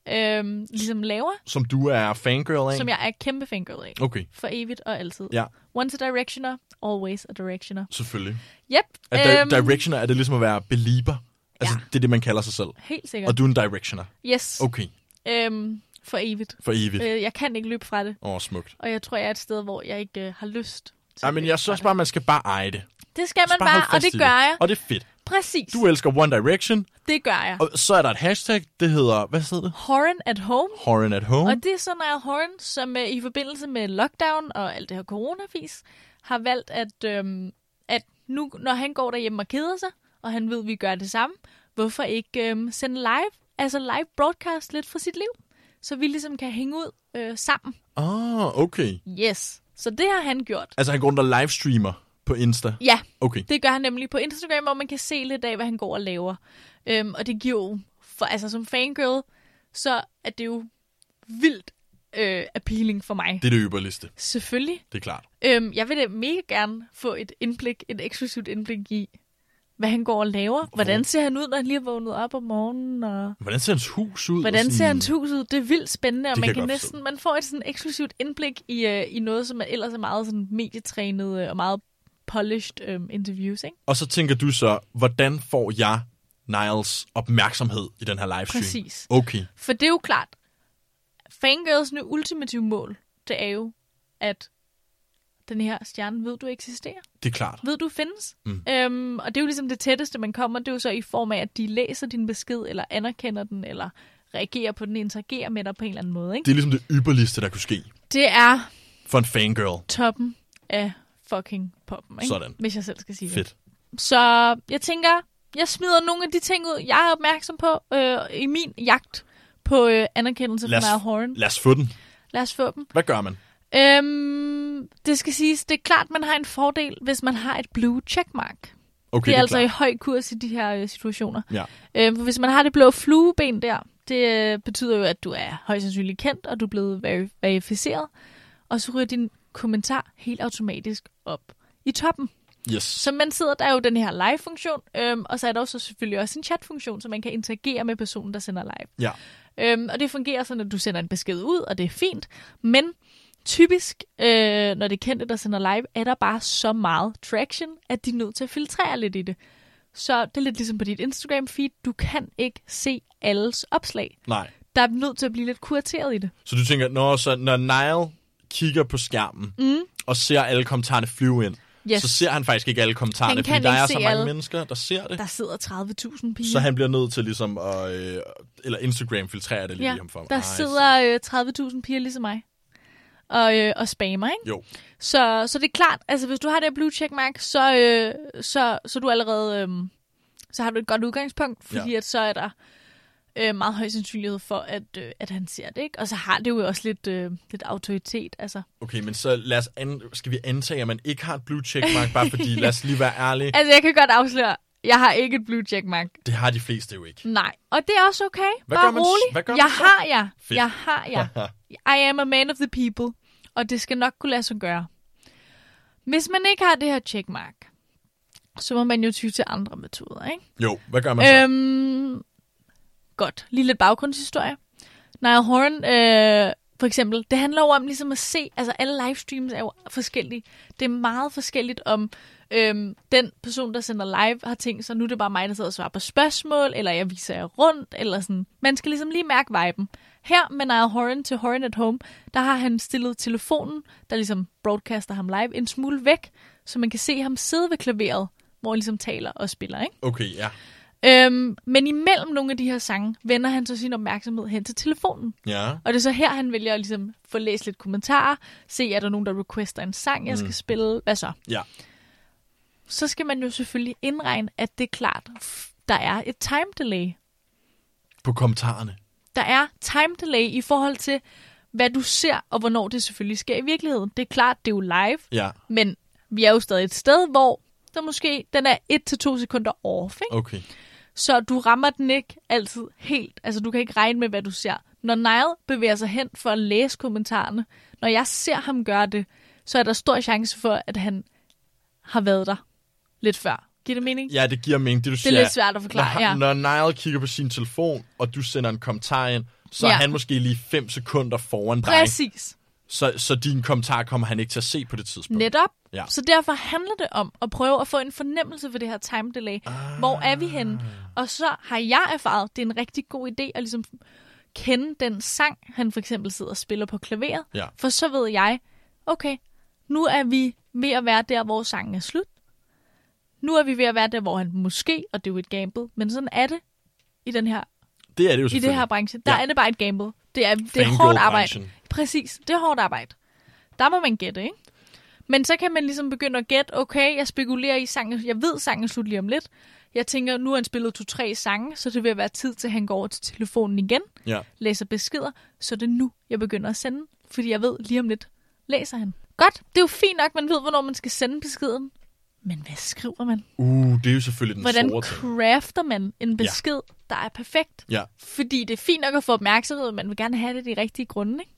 øh, ligesom laver, Som du er fangirl af? som jeg er kæmpe fangirl af. Okay, For evigt og altid. ja, Once a directioner, always a directioner. selvfølgelig. Yep. Er øhm, di- directioner, er det ligesom at være belieber? Altså, Ja. det er det, man kalder sig selv. Helt sikkert. Og du er en directioner. Yes. Okay, Øhm, for evigt. for evigt. Øh, jeg kan ikke løbe fra det. Åh, oh, smukt. Og jeg tror, jeg er et sted, hvor jeg ikke øh, har lyst at men jeg synes bare, man skal bare eje det. Det skal man Bare bare, og det gør jeg. Og det er fedt. Præcis. Du elsker One Direction, Det gør jeg. og så er der et hashtag, det hedder, hvad hedder det? Horan at home. Horan at Home. Og det er så Niall Horan, som øh, i forbindelse med lockdown og alt det her coronafis, har valgt, at, øhm, at nu, når han går derhjemme og keder sig, og han ved, at vi gør det samme, hvorfor ikke øhm, sende live, altså live broadcast lidt fra sit liv, så vi ligesom kan hænge ud øh, sammen. Ah, okay. Yes. Så det har han gjort. Altså, han går rundt og livestreamer på Insta. Ja, Okay. det gør han nemlig på Instagram, hvor man kan se lidt af, hvad han går og laver. Øhm, og det giver jo, for, altså som fangirl, så er det jo vildt øh, appealing for mig. Det er det ypperligste. Selvfølgelig. Det er klart. Øhm, jeg vil da mega gerne få et indblik, et eksklusivt indblik i, hvad han går og laver. Hvordan ser han ud, når han lige er vågnet op om morgenen? Og Hvordan ser hans hus ud? hvordan sådan- ser hans hus ud? Det er vildt spændende, og man kan kan næsten, man får et sådan eksklusivt indblik i, øh, i noget, som er ellers er meget sådan medietrænet øh, og meget polished øh, interviews, ikke? Og så tænker du så, hvordan får jeg Niles opmærksomhed i den her livestream? Præcis. Okay. For det er jo klart, fangirls nu ultimative mål, det er jo, at den her stjerne ved, du eksisterer. Det er klart. ved, du findes. Mm. Øhm, og det er jo ligesom det tætteste, man kommer. Det er jo så i form af, at de læser din besked, eller anerkender den, eller reagerer på den, interagerer med dig på en eller anden måde. Ikke? Det er ligesom det ypperligste, der kunne ske Det er for en fangirl. toppen af fucking poppen, ikke? Sådan. hvis jeg selv skal sige Fedt. det. Så jeg tænker, jeg smider nogle af de ting ud, jeg er opmærksom på øh, i min jagt på øh, anerkendelse os- fra Niall Horan. Lad os få den. Lad os få dem. Hvad gør man? Øhm, det skal siges, det er klart, man har en fordel, hvis man har et blue checkmark. Okay, det er, altså klart. i høj kurs i de her øh, situationer. Ja. Øh, for hvis man har det blå flueben der, det øh, betyder jo, at du er højst sandsynligt kendt, og du er blevet veri- verificeret. Og så ryger din kommentar helt automatisk op i toppen. Yes. Så man sidder, der er jo den her live-funktion, øhm, og så er der jo så selvfølgelig også en chat-funktion, så man kan interagere med personen, der sender live. Ja. Øhm, og det fungerer sådan, at du sender en besked ud, og det er fint. Men typisk, øh, når det er kendte, der sender live, er der bare så meget traction, at de er nødt til at filtrere lidt i det. Så det er lidt ligesom på dit Instagram-feed. Du kan ikke se alles opslag. Nej. Der er nødt til at blive lidt kurateret i det. Så du tænker, når, så, når Nile kigger på skærmen mm. og ser alle kommentarerne flyve ind, Yes. så ser han faktisk ikke alle kommentarerne, Han fordi der er så mange alle. mennesker, der ser det. Der sidder 30.000 piger. Så han bliver nødt til ligesom at... Øh, eller Instagram filtrerer det lidt ja, ham for der Ej, sidder øh, 30.000 piger ligesom mig. Og, øh, og spammer, ikke? Jo, Så, så det er klart, altså hvis du har det blue checkmark, så, øh, så, så du allerede, øh, så har du et godt udgangspunkt, fordi Ja. at så er der øh, meget høj sandsynlighed for, at, øh, at han ser det, ikke? Og så har det jo også lidt, øh, lidt autoritet, altså. okay, men så lad os an, skal vi antage, at man ikke har et blue checkmark, bare fordi, [laughs] lad os lige være ærlige, Altså jeg kan godt afsløre, jeg har ikke et blue checkmark. det har de fleste jo ikke. Nej, og det er også okay. Hvad Bare gør man rolig. hvad gør jeg man så? har jer. Fedt. Jeg har jer. [laughs] I am a man of the people. Og det skal nok kunne lade sig gøre. Hvis man ikke har det her checkmark, så må man jo ty til andre metoder, ikke? Jo, hvad gør man så? Øhm, godt. Lige lidt baggrundshistorie. Niall Horan, øh, for eksempel, det handler jo om ligesom at se, altså alle livestreams er jo forskellige. Det er meget forskelligt om øhm, den person, der sender live, har tænkt sig, nu er det bare mig, der sidder og svarer på spørgsmål, eller jeg viser jer rundt, eller sådan. Man skal ligesom lige mærke viben. Her med Niall Horan til Horan at Home, der har han stillet telefonen, der ligesom broadcaster ham live, en smule væk, så man kan se ham sidde ved klaveret, hvor han ligesom taler og spiller, ikke? Okay, ja. Øhm, men imellem nogle af de her sange, vender han så sin opmærksomhed hen til telefonen. Ja, Og det er så her, han vælger at ligesom få læst lidt kommentarer, se, er der nogen, der requester en sang, jeg skal Mm. spille, hvad så? ja. Så skal man jo selvfølgelig indregne, at det er klart, der er et time delay. På kommentarerne. Der er time delay i forhold til, hvad du ser, og hvornår det selvfølgelig sker i virkeligheden. Det er klart, det er jo live, Ja, men vi er jo stadig et sted, hvor der måske den er 1-2 sekunder off, ikke? okay. Så du rammer den ikke altid helt. Altså, du kan ikke regne med, hvad du ser. Når Niall bevæger sig hen for at læse kommentarerne, når jeg ser ham gøre det, så er der stor chance for, at han har været der lidt før. Giver det mening? Ja, det giver mening, det du Det siger. er lidt svært at forklare, når, ja. Når Niall kigger på sin telefon, og du sender en kommentar ind, så er Ja. han måske lige 5 sekunder foran dig. Præcis. Så, så din kommentar kommer han ikke til at se på det tidspunkt. Netop. Ja. Så derfor handler det om at prøve at få en fornemmelse for det her time delay. Ah. Hvor er vi henne? Og så har jeg erfaret, det er en rigtig god idé at ligesom kende den sang, han for eksempel sidder og spiller på klaveret. Ja. For så ved jeg, okay, nu er vi ved at være der, hvor sangen er slut. Nu er vi ved at være der, hvor han måske, og det er jo et gamble, men sådan er det i den her, Det er det jo i det her branche. Der Ja. er det bare et gamble. Det er, det er hårdt arbejde. Præcis, det er hårdt arbejde. Der må man gætte, ikke? Men så kan man ligesom begynde at gætte, okay, jeg spekulerer i sangen, jeg ved sangen slut lige om lidt. Jeg tænker, nu har han spillet to-tre sange, så det vil være tid til, at han går over til telefonen igen, Ja. læser beskeder, så det er nu, jeg begynder at sende, fordi jeg ved lige om lidt, læser han. Godt, det er jo fint nok, man ved, hvornår man skal sende beskeden. Men hvad skriver man? Uh, det er jo selvfølgelig den Hvordan store crafter man en besked, ja. der er perfekt? Ja. Fordi det er fint nok at få opmærksomhed, men man vil gerne have det de rigtige grunde, ikke?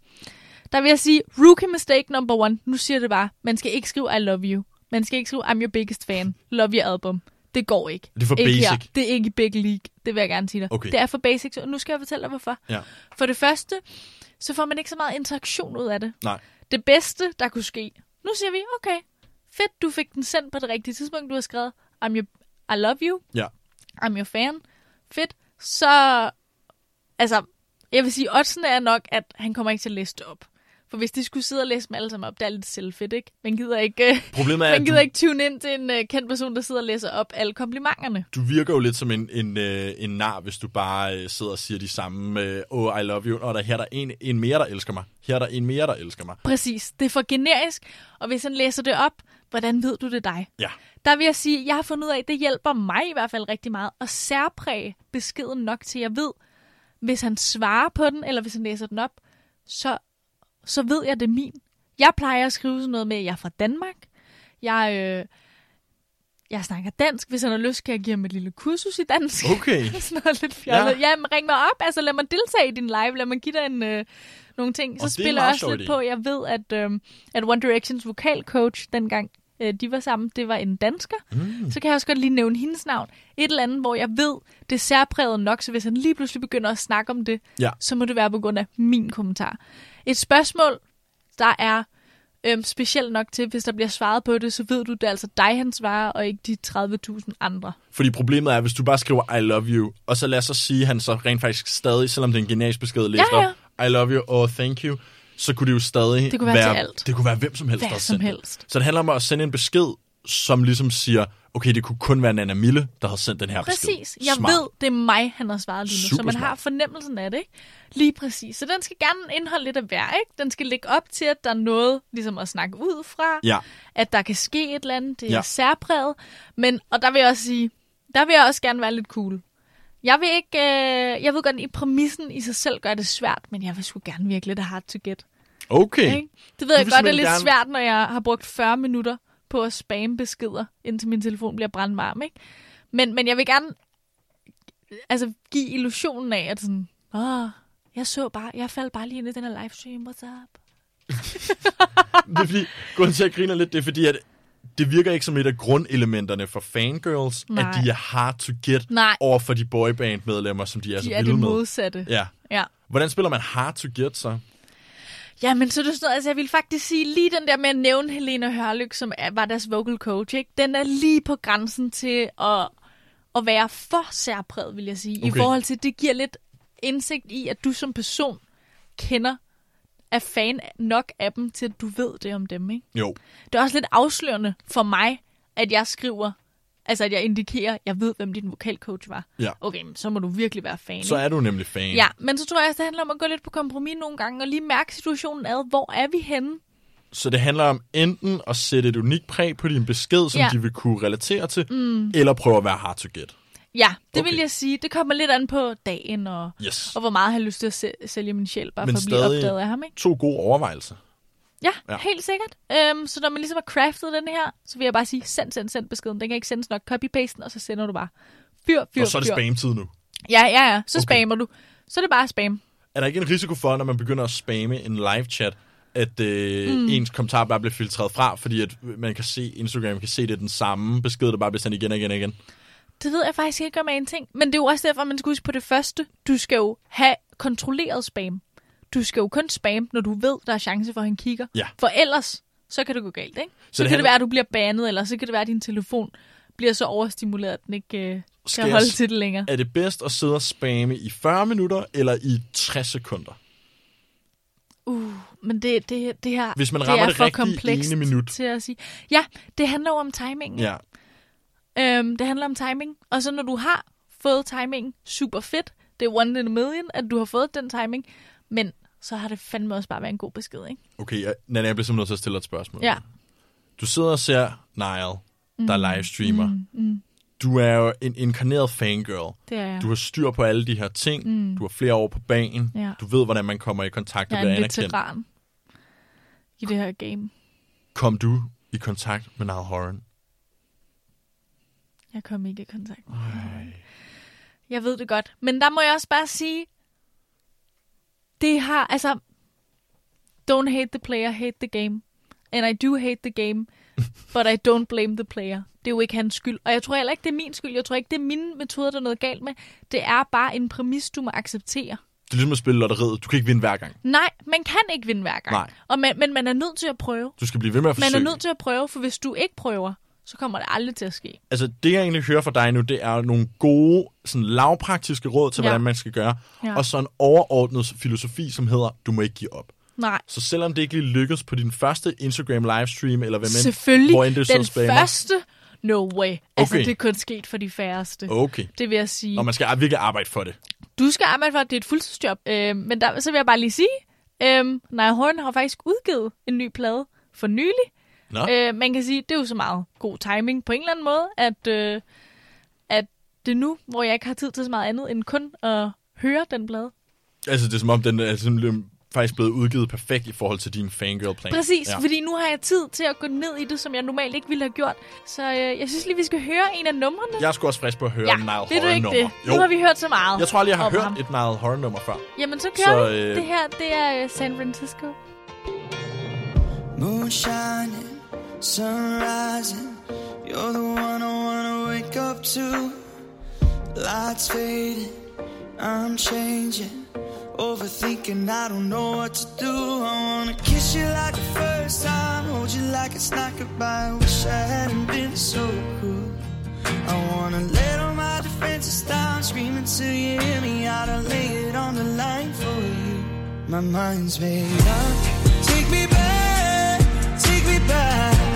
Der vil jeg sige, rookie mistake number one. Nu siger det bare. Man skal ikke skrive I love you. Man skal ikke skrive I'm your biggest fan. Love your album. Det går ikke. Det er for ikke basic. Her. Det er ikke i big league. Det vil jeg gerne sige dig. Okay. Det er for basic, og nu skal jeg fortælle dig, hvorfor. Ja. For det første, så får man ikke så meget interaktion ud af det. Nej. Det bedste, der kunne ske. Nu siger vi, okay, fedt, du fik den sendt på det rigtige tidspunkt. Du har skrevet, I'm your, I love you. Ja. I'm your fan. Fedt. Så, altså, jeg vil sige, oddsen er nok, at han kommer ikke til at læse det op. For hvis de skulle sidde og læse dem alle sammen op, det er lidt selvfedt, ikke? Man gider ikke, øh, Problemet er, man at gider du, ikke tune ind til en uh, kendt person, der sidder og læser op alle komplimenterne. du virker jo lidt som en, en, øh, en nar, hvis du bare øh, sidder og siger de samme, øh, oh, I love you, og der, her er der en, en mere, der elsker mig. Her er der en mere, der elsker mig. Præcis. Det er for generisk, og hvis han læser det op, hvordan ved du det dig? Ja. Der vil jeg sige, jeg har fundet ud af, at det hjælper mig i hvert fald rigtig meget at særpræge beskeden nok til, at jeg ved, hvis han svarer på den, eller hvis han læser den op, så, så ved jeg, det er min. Jeg plejer at skrive sådan noget med, at jeg er fra Danmark. Jeg, øh, jeg snakker dansk. Hvis han har lyst, kan jeg give ham et lille kursus i dansk. Okay. [laughs] sådan noget lidt fjollet. Ja. Ja. Jamen, ring mig op. Altså, lad mig deltage i din live. Lad mig give dig en, øh, nogle ting. Så Og en spiller jeg også lidt idé. på, jeg ved, at, øh, at One Directions vokalcoach, dengang øh, de var sammen, det var en dansker. Mm. Så kan jeg også godt lige nævne hendes navn. Et eller andet, hvor jeg ved, det er særpræget nok, så hvis han lige pludselig begynder at snakke om det, Ja. så må det være på grund af min kommentar. Et spørgsmål, der er øhm, specielt nok til, hvis der bliver svaret på det, så ved du, det er altså dig, han svarer, og ikke de 30.000 andre. Fordi problemet er, hvis du bare skriver I love you, og så lad os så sige, at han så rent faktisk stadig, selvom det er en generisk besked, læst Ja, ja. op, I love you og thank you, så kunne det jo stadig Det kunne være til alt. Det kunne være hvem som helst, Hvad der som helst. Så det handler om at sende en besked, som ligesom siger, okay, det kunne kun være Nana Mille, der havde sendt den her besked. Præcis. Jeg Smart. ved, det er mig, han har svaret lige nu. så man Supersmart. har fornemmelsen af det, ikke? Lige præcis. Så den skal gerne indeholde lidt af hver, ikke? Den skal lægge op til, at der er noget ligesom at snakke ud fra. Ja. At der kan ske et eller andet. Det er Ja. særpræget. Men, og der vil jeg også sige, der vil jeg også gerne være lidt cool. Jeg vil ikke, øh, jeg ved godt, at i præmissen i sig selv gør det svært, men jeg vil sgu gerne virke lidt hard to get. Okay. Ikke? Det ved jeg vil godt er simpelthen lidt gerne- svært, når jeg har brugt 40 minutter på at spamme beskeder, indtil min telefon bliver brandvarm. Ikke? Men, men jeg vil gerne altså, give illusionen af, at sådan, åh, jeg så bare, jeg faldt bare lige ind i den her livestream, what's up? [laughs] Det er fordi, grunden til, at jeg griner lidt, det er fordi, at det virker ikke som et af grundelementerne for fangirls, Nej. at de er hard to get Nej. over for de boyband-medlemmer, som de er så De er vilde det med. modsatte. Ja. Ja. Hvordan spiller man hard to get så? Ja, men så sådan noget, altså jeg vil faktisk sige, lige den der med at nævne Helena Hørlyk, som var deres vocal coach, ikke? den er lige på grænsen til at, at være for særpræget, vil jeg sige. Okay. I forhold til, det giver lidt indsigt i, at du som person kender, er fan nok af dem, til at du ved det om dem. Ikke? Jo. Det er også lidt afslørende for mig, at jeg skriver, altså at jeg indikerer, at jeg ved, hvem din vokalcoach var. Ja. Okay, så må du virkelig være fan. Så er du nemlig fan. Ja, men så tror jeg også, det handler om at gå lidt på kompromis nogle gange, og lige mærke situationen ad. Hvor er vi henne? Så det handler om enten at sætte et unikt præg på din besked, som Ja. de vil kunne relatere til, mm. eller prøve at være hard to get. Ja, det Okay. vil jeg sige. Det kommer lidt an på dagen, og, Yes. og hvor meget jeg har lyst til at sæ- sælge min sjæl, bare Men for at blive opdaget af ham. Ikke? To gode overvejelser. Ja, Ja. helt sikkert. Øhm, så når man ligesom har craftet den her, så vil jeg bare sige, send, send, send beskeden. Den kan ikke sendes nok. Copy-paste den, og så sender du bare. Fyr, fyr, Og så er det fyr. spam-tid nu. Ja, ja, ja. Så Okay. spammer du. Så er det bare spam. Er der ikke en risiko for, når man begynder at spamme en live-chat, at øh, mm. ens kommentar bare bliver filtreret fra, fordi at man kan se, Instagram kan se, det er den samme besked, der bare bliver sendt igen og igen og igen? Det ved jeg faktisk ikke om er en ting. Men det er jo også derfor, man skal huske på det første. Du skal jo have kontrolleret spam. Du skal jo kun spam, når du ved, der er chance for, at han kigger. Ja. For ellers, så kan det gå galt, ikke? Så, så det kan handler- det være, at du bliver banet, eller så kan det være, at din telefon bliver så overstimuleret, at den ikke øh, Skal kan jeg holde til det længere. Er det bedst at sidde og spamme i 40 minutter eller i 60 sekunder? Uh, men det, det, det her Hvis man det rammer er det for komplekst ene minut. til at sige. Ja, det handler jo om timing. Ja. Øhm, det handler om timing. Og så når du har fået timing, super fedt. Det er one in a million, at du har fået den timing. Men så har det fandme også bare været en god besked, ikke? Okay, jeg, Nana, jeg bliver simpelthen nødt til at stille et spørgsmål. Ja. Du sidder og ser Nile, der livestreamer. Mm, mm, Du er jo en inkarneret fangirl. det er jeg. Du har styr på alle de her ting. Mm. Du har flere år på banen. Ja. Du ved, hvordan man kommer i kontakt og jeg er bliver en anerkendt. veteran i det her game. Kom du i kontakt med Niall Horan? Jeg kom ikke i kontakt med. Jeg ved det godt. Men der må jeg også bare sige, det har, altså, don't hate the player, hate the game. And I do hate the game, but I don't blame the player. Det er jo ikke hans skyld. Og jeg tror heller ikke, det er min skyld. Jeg tror ikke, det er mine metoder, der er noget galt med. Det er bare en præmis, du må acceptere. Det er ligesom at spille lotteriet. Du kan ikke vinde hver gang. Nej, man kan ikke vinde hver gang. Nej. Og man, men man er nødt til at prøve. Du skal blive ved med at Man forsøge. er nødt til at prøve, for hvis du ikke prøver, så kommer det aldrig til at ske. Altså, det jeg egentlig hører fra dig nu, det er nogle gode, sådan lavpraktiske råd til, Ja. hvordan man skal gøre. Ja. Og så en overordnet filosofi, som hedder, du må ikke give op. Nej. Så selvom det ikke lige lykkes på din første Instagram livestream, eller hvad man, Selvfølgelig. hvor end det den spammer. første, no way. Altså, Okay. det er kun sket for de færreste. Okay. Det vil jeg sige. Og man skal virkelig arbejde for det. Du skal arbejde for, at det er et fuldtidsjob. Øh, men der, så vil jeg bare lige sige, øh, Niall Horn har faktisk udgivet en ny plade for nylig. Nå, Øh, man kan sige, det er jo så meget god timing på en eller anden måde, at, øh, at det er nu, hvor jeg ikke har tid til så meget andet end kun at høre den plade. altså det er som om, den er simpelthen faktisk blevet udgivet perfekt i forhold til din fangirl-plan. Præcis, Ja. fordi nu har jeg tid til at gå ned i det, som jeg normalt ikke ville have gjort. Så øh, jeg synes lige, vi skal høre en af numrene. Jeg sgu også frisk på at høre ja, Niall det er du ikke det. Nu har vi hørt så meget Jeg tror aldrig, jeg har hørt ham. et Niall Horan-nummer før. Jamen, så kører Så, vi. øh, Det her, det er øh, San Francisco. Moon shining, sun rising. You're the one I wanna wake up to. Lights fading, I'm changing. Overthinking, I don't know what to do. I wanna kiss you like the first time, hold you like it's not goodbye. Wish I hadn't been so cool. I wanna let all my defenses down, screaming till you hear me out. I lay it on the line for you. My mind's made up. Take me back, take me back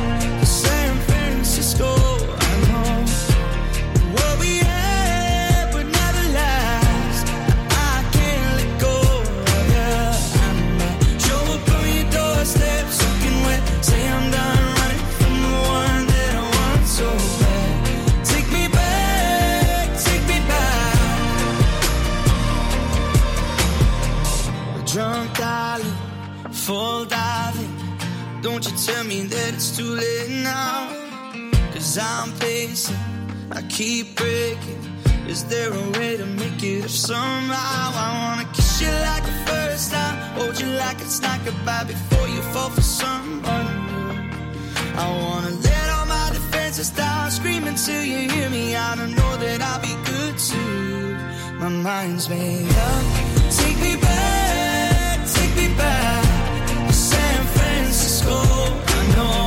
too late now. Cause I'm pacing, I keep breaking. Is there a way to make it up somehow? I wanna kiss you like the first time, hold you like it's not goodbye before you fall for someone. I wanna let all my defenses down, screaming till you hear me. I know that I'll be good too. My mind's made up. Take me back, take me back to San Francisco. I know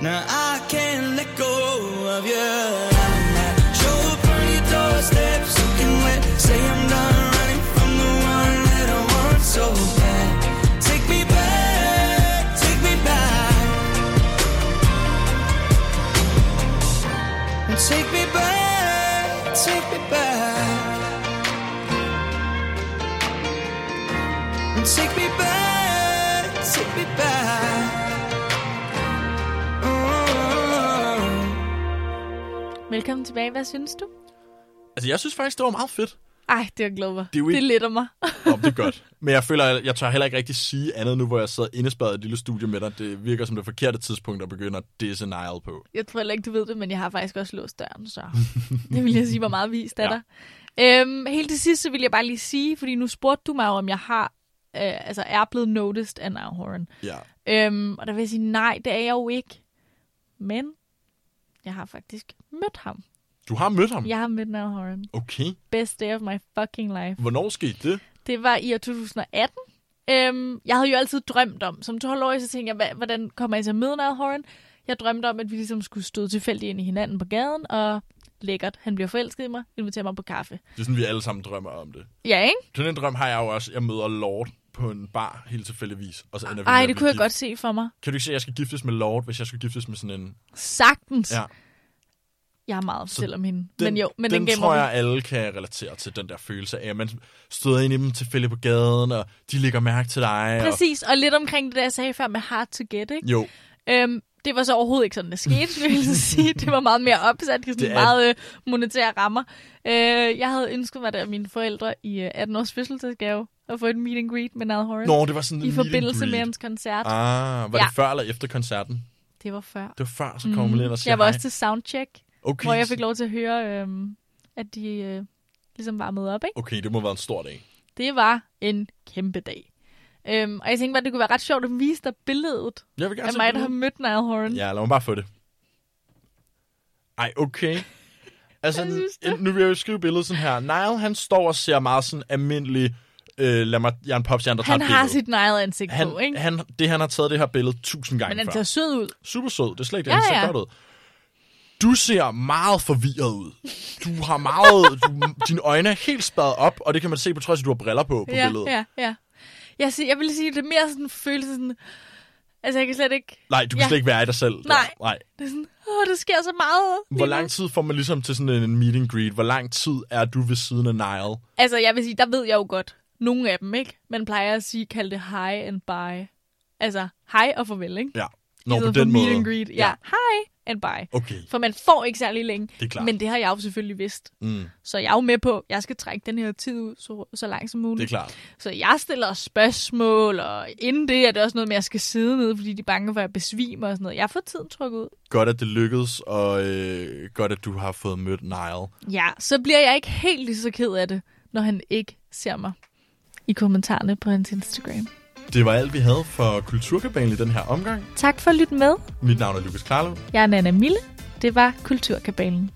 Now I can't let go of you. Velkommen tilbage. Hvad synes du? Altså, jeg synes faktisk, det var meget fedt. Ej, det har glædet mig. Det er Det letter mig. Nå, det er godt. Men jeg føler, jeg, jeg tør heller ikke rigtig sige andet nu, hvor jeg sidder indespærret i et lille studie med dig. Det virker som det forkerte tidspunkt at begynde at disse Nile på. Jeg tror heller ikke, du ved det, men jeg har faktisk også låst døren, så [laughs] det vil jeg sige var meget vist af Ja. dig. Øhm, helt til sidst, så vil jeg bare lige sige, fordi nu spurgte du mig om jeg har, øh, altså er blevet noticed af Nile Ja. Øhm, og der vil jeg sige, nej, det er jeg jo ikke. Men jeg har faktisk mødt ham. Du har mødt ham? Jeg har mødt Niall Horan. Okay. Best day of my fucking life. Hvornår skete det? Det var i år 2018. Øhm, jeg havde jo altid drømt om, som 12-årig, så tænkte jeg, "Hva- hvordan kommer jeg til at møde Niall Horan? Jeg drømte om, at vi ligesom skulle stå tilfældigt ind i hinanden på gaden, og lækkert, han bliver forelsket i mig, inviterer mig på kaffe. Det er sådan, vi alle sammen drømmer om det. Ja, ikke? Sådan en drøm har jeg jo også. Jeg møder Lord på en bar helt tilfældigvis. Og så ender vi Ej, det kunne jeg gift. godt se for mig. Kan du ikke se, at jeg skal giftes med Lord, hvis jeg skulle giftes med sådan en... Sagtens. Ja, Jeg har meget at fortælle om hende. den, men jo, men den, den, tror jeg, alle kan relatere til, den der følelse af, at man støder ind i dem tilfældigt på gaden, og de lægger mærke til dig. Præcis, og lidt omkring det, der jeg sagde før med hard to get, ikke? Og, jo, Øhm, det var så overhovedet ikke sådan, det skete, skulle jeg sige. [laughs] Det var meget mere opsat i Det sådan er- meget øh, monetære rammer. Øh, jeg havde ønsket mig det af mine forældre i øh, 18 års fødselsdagsgave at få et meet and greet med Niall Horan. Nå, det var sådan I forbindelse med hans koncert. Ah, var Ja. det før eller efter koncerten? Det var før. Det var før, så kom mm. man ind og siger Jeg var hej. også til soundcheck, okay. hvor jeg fik lov til at høre, øhm, at de øh, ligesom varmede op. Ikke? Okay, det må være en stor dag. Det var en kæmpe dag. Øhm, og jeg tænkte bare, det kunne være ret sjovt at vise dig billedet Jeg vil gerne af mig, der har mødt Niall Horan. Ja, lad mig bare få det. Ej, okay. [laughs] Altså, nu vil jeg jo skrive billedet sådan her. Niall, han står og ser meget sådan almindelig... Øh, lad mig, jeg er en popstjerne, der Han tager et har sit Niall-ansigt han, på, ikke? han, det, han har taget det her billede tusind gange Men han før. ser sød ud. Super sød. Det er slet ikke det. Ja, Han ser ja. godt ud. Du ser meget forvirret ud. Du har meget... Du, dine øjne er helt spadet op, og det kan man se på trods af, at du har briller på på ja, billedet. ja, ja. Jeg, siger, jeg vil sige, det er mere sådan en følelse sådan... Altså, jeg kan slet ikke... Nej, du kan Ja. slet ikke være i dig selv. der. Nej. Nej. Det er sådan, åh, der sker så meget. Hvor lang tid får man ligesom til sådan en meet and greet? Hvor lang tid er du ved siden af Niall? Altså, jeg vil sige, der ved jeg jo godt. Nogle af dem, ikke? Man plejer at sige, kalde det hi and bye. Altså, hej og farvel, ikke? Ja. Nå, på den måde. and greet. Ja, hi and bye. Okay, For man får ikke særlig længe. det er klart. Men det har jeg jo selvfølgelig vidst. Mm, Så jeg er jo med på, at jeg skal trække den her tid ud så, så langt som det er muligt. klart. Så jeg stiller spørgsmål, og inden det er det også noget med, at jeg skal sidde ned, fordi de er bange for, at jeg besvimer og sådan noget. Jeg får tiden trukket ud. Godt, at det lykkedes, og øh, godt, at du har fået mødt Niall. Ja, så bliver jeg ikke helt lige så ked af det, når han ikke ser mig i kommentarerne på hans Instagram. Det var alt, vi havde for Kulturkabalen i den her omgang. Tak for at lytte med. Mit navn er Lukas Klarlund. Jeg er Nana Mille. Det var Kulturkabalen.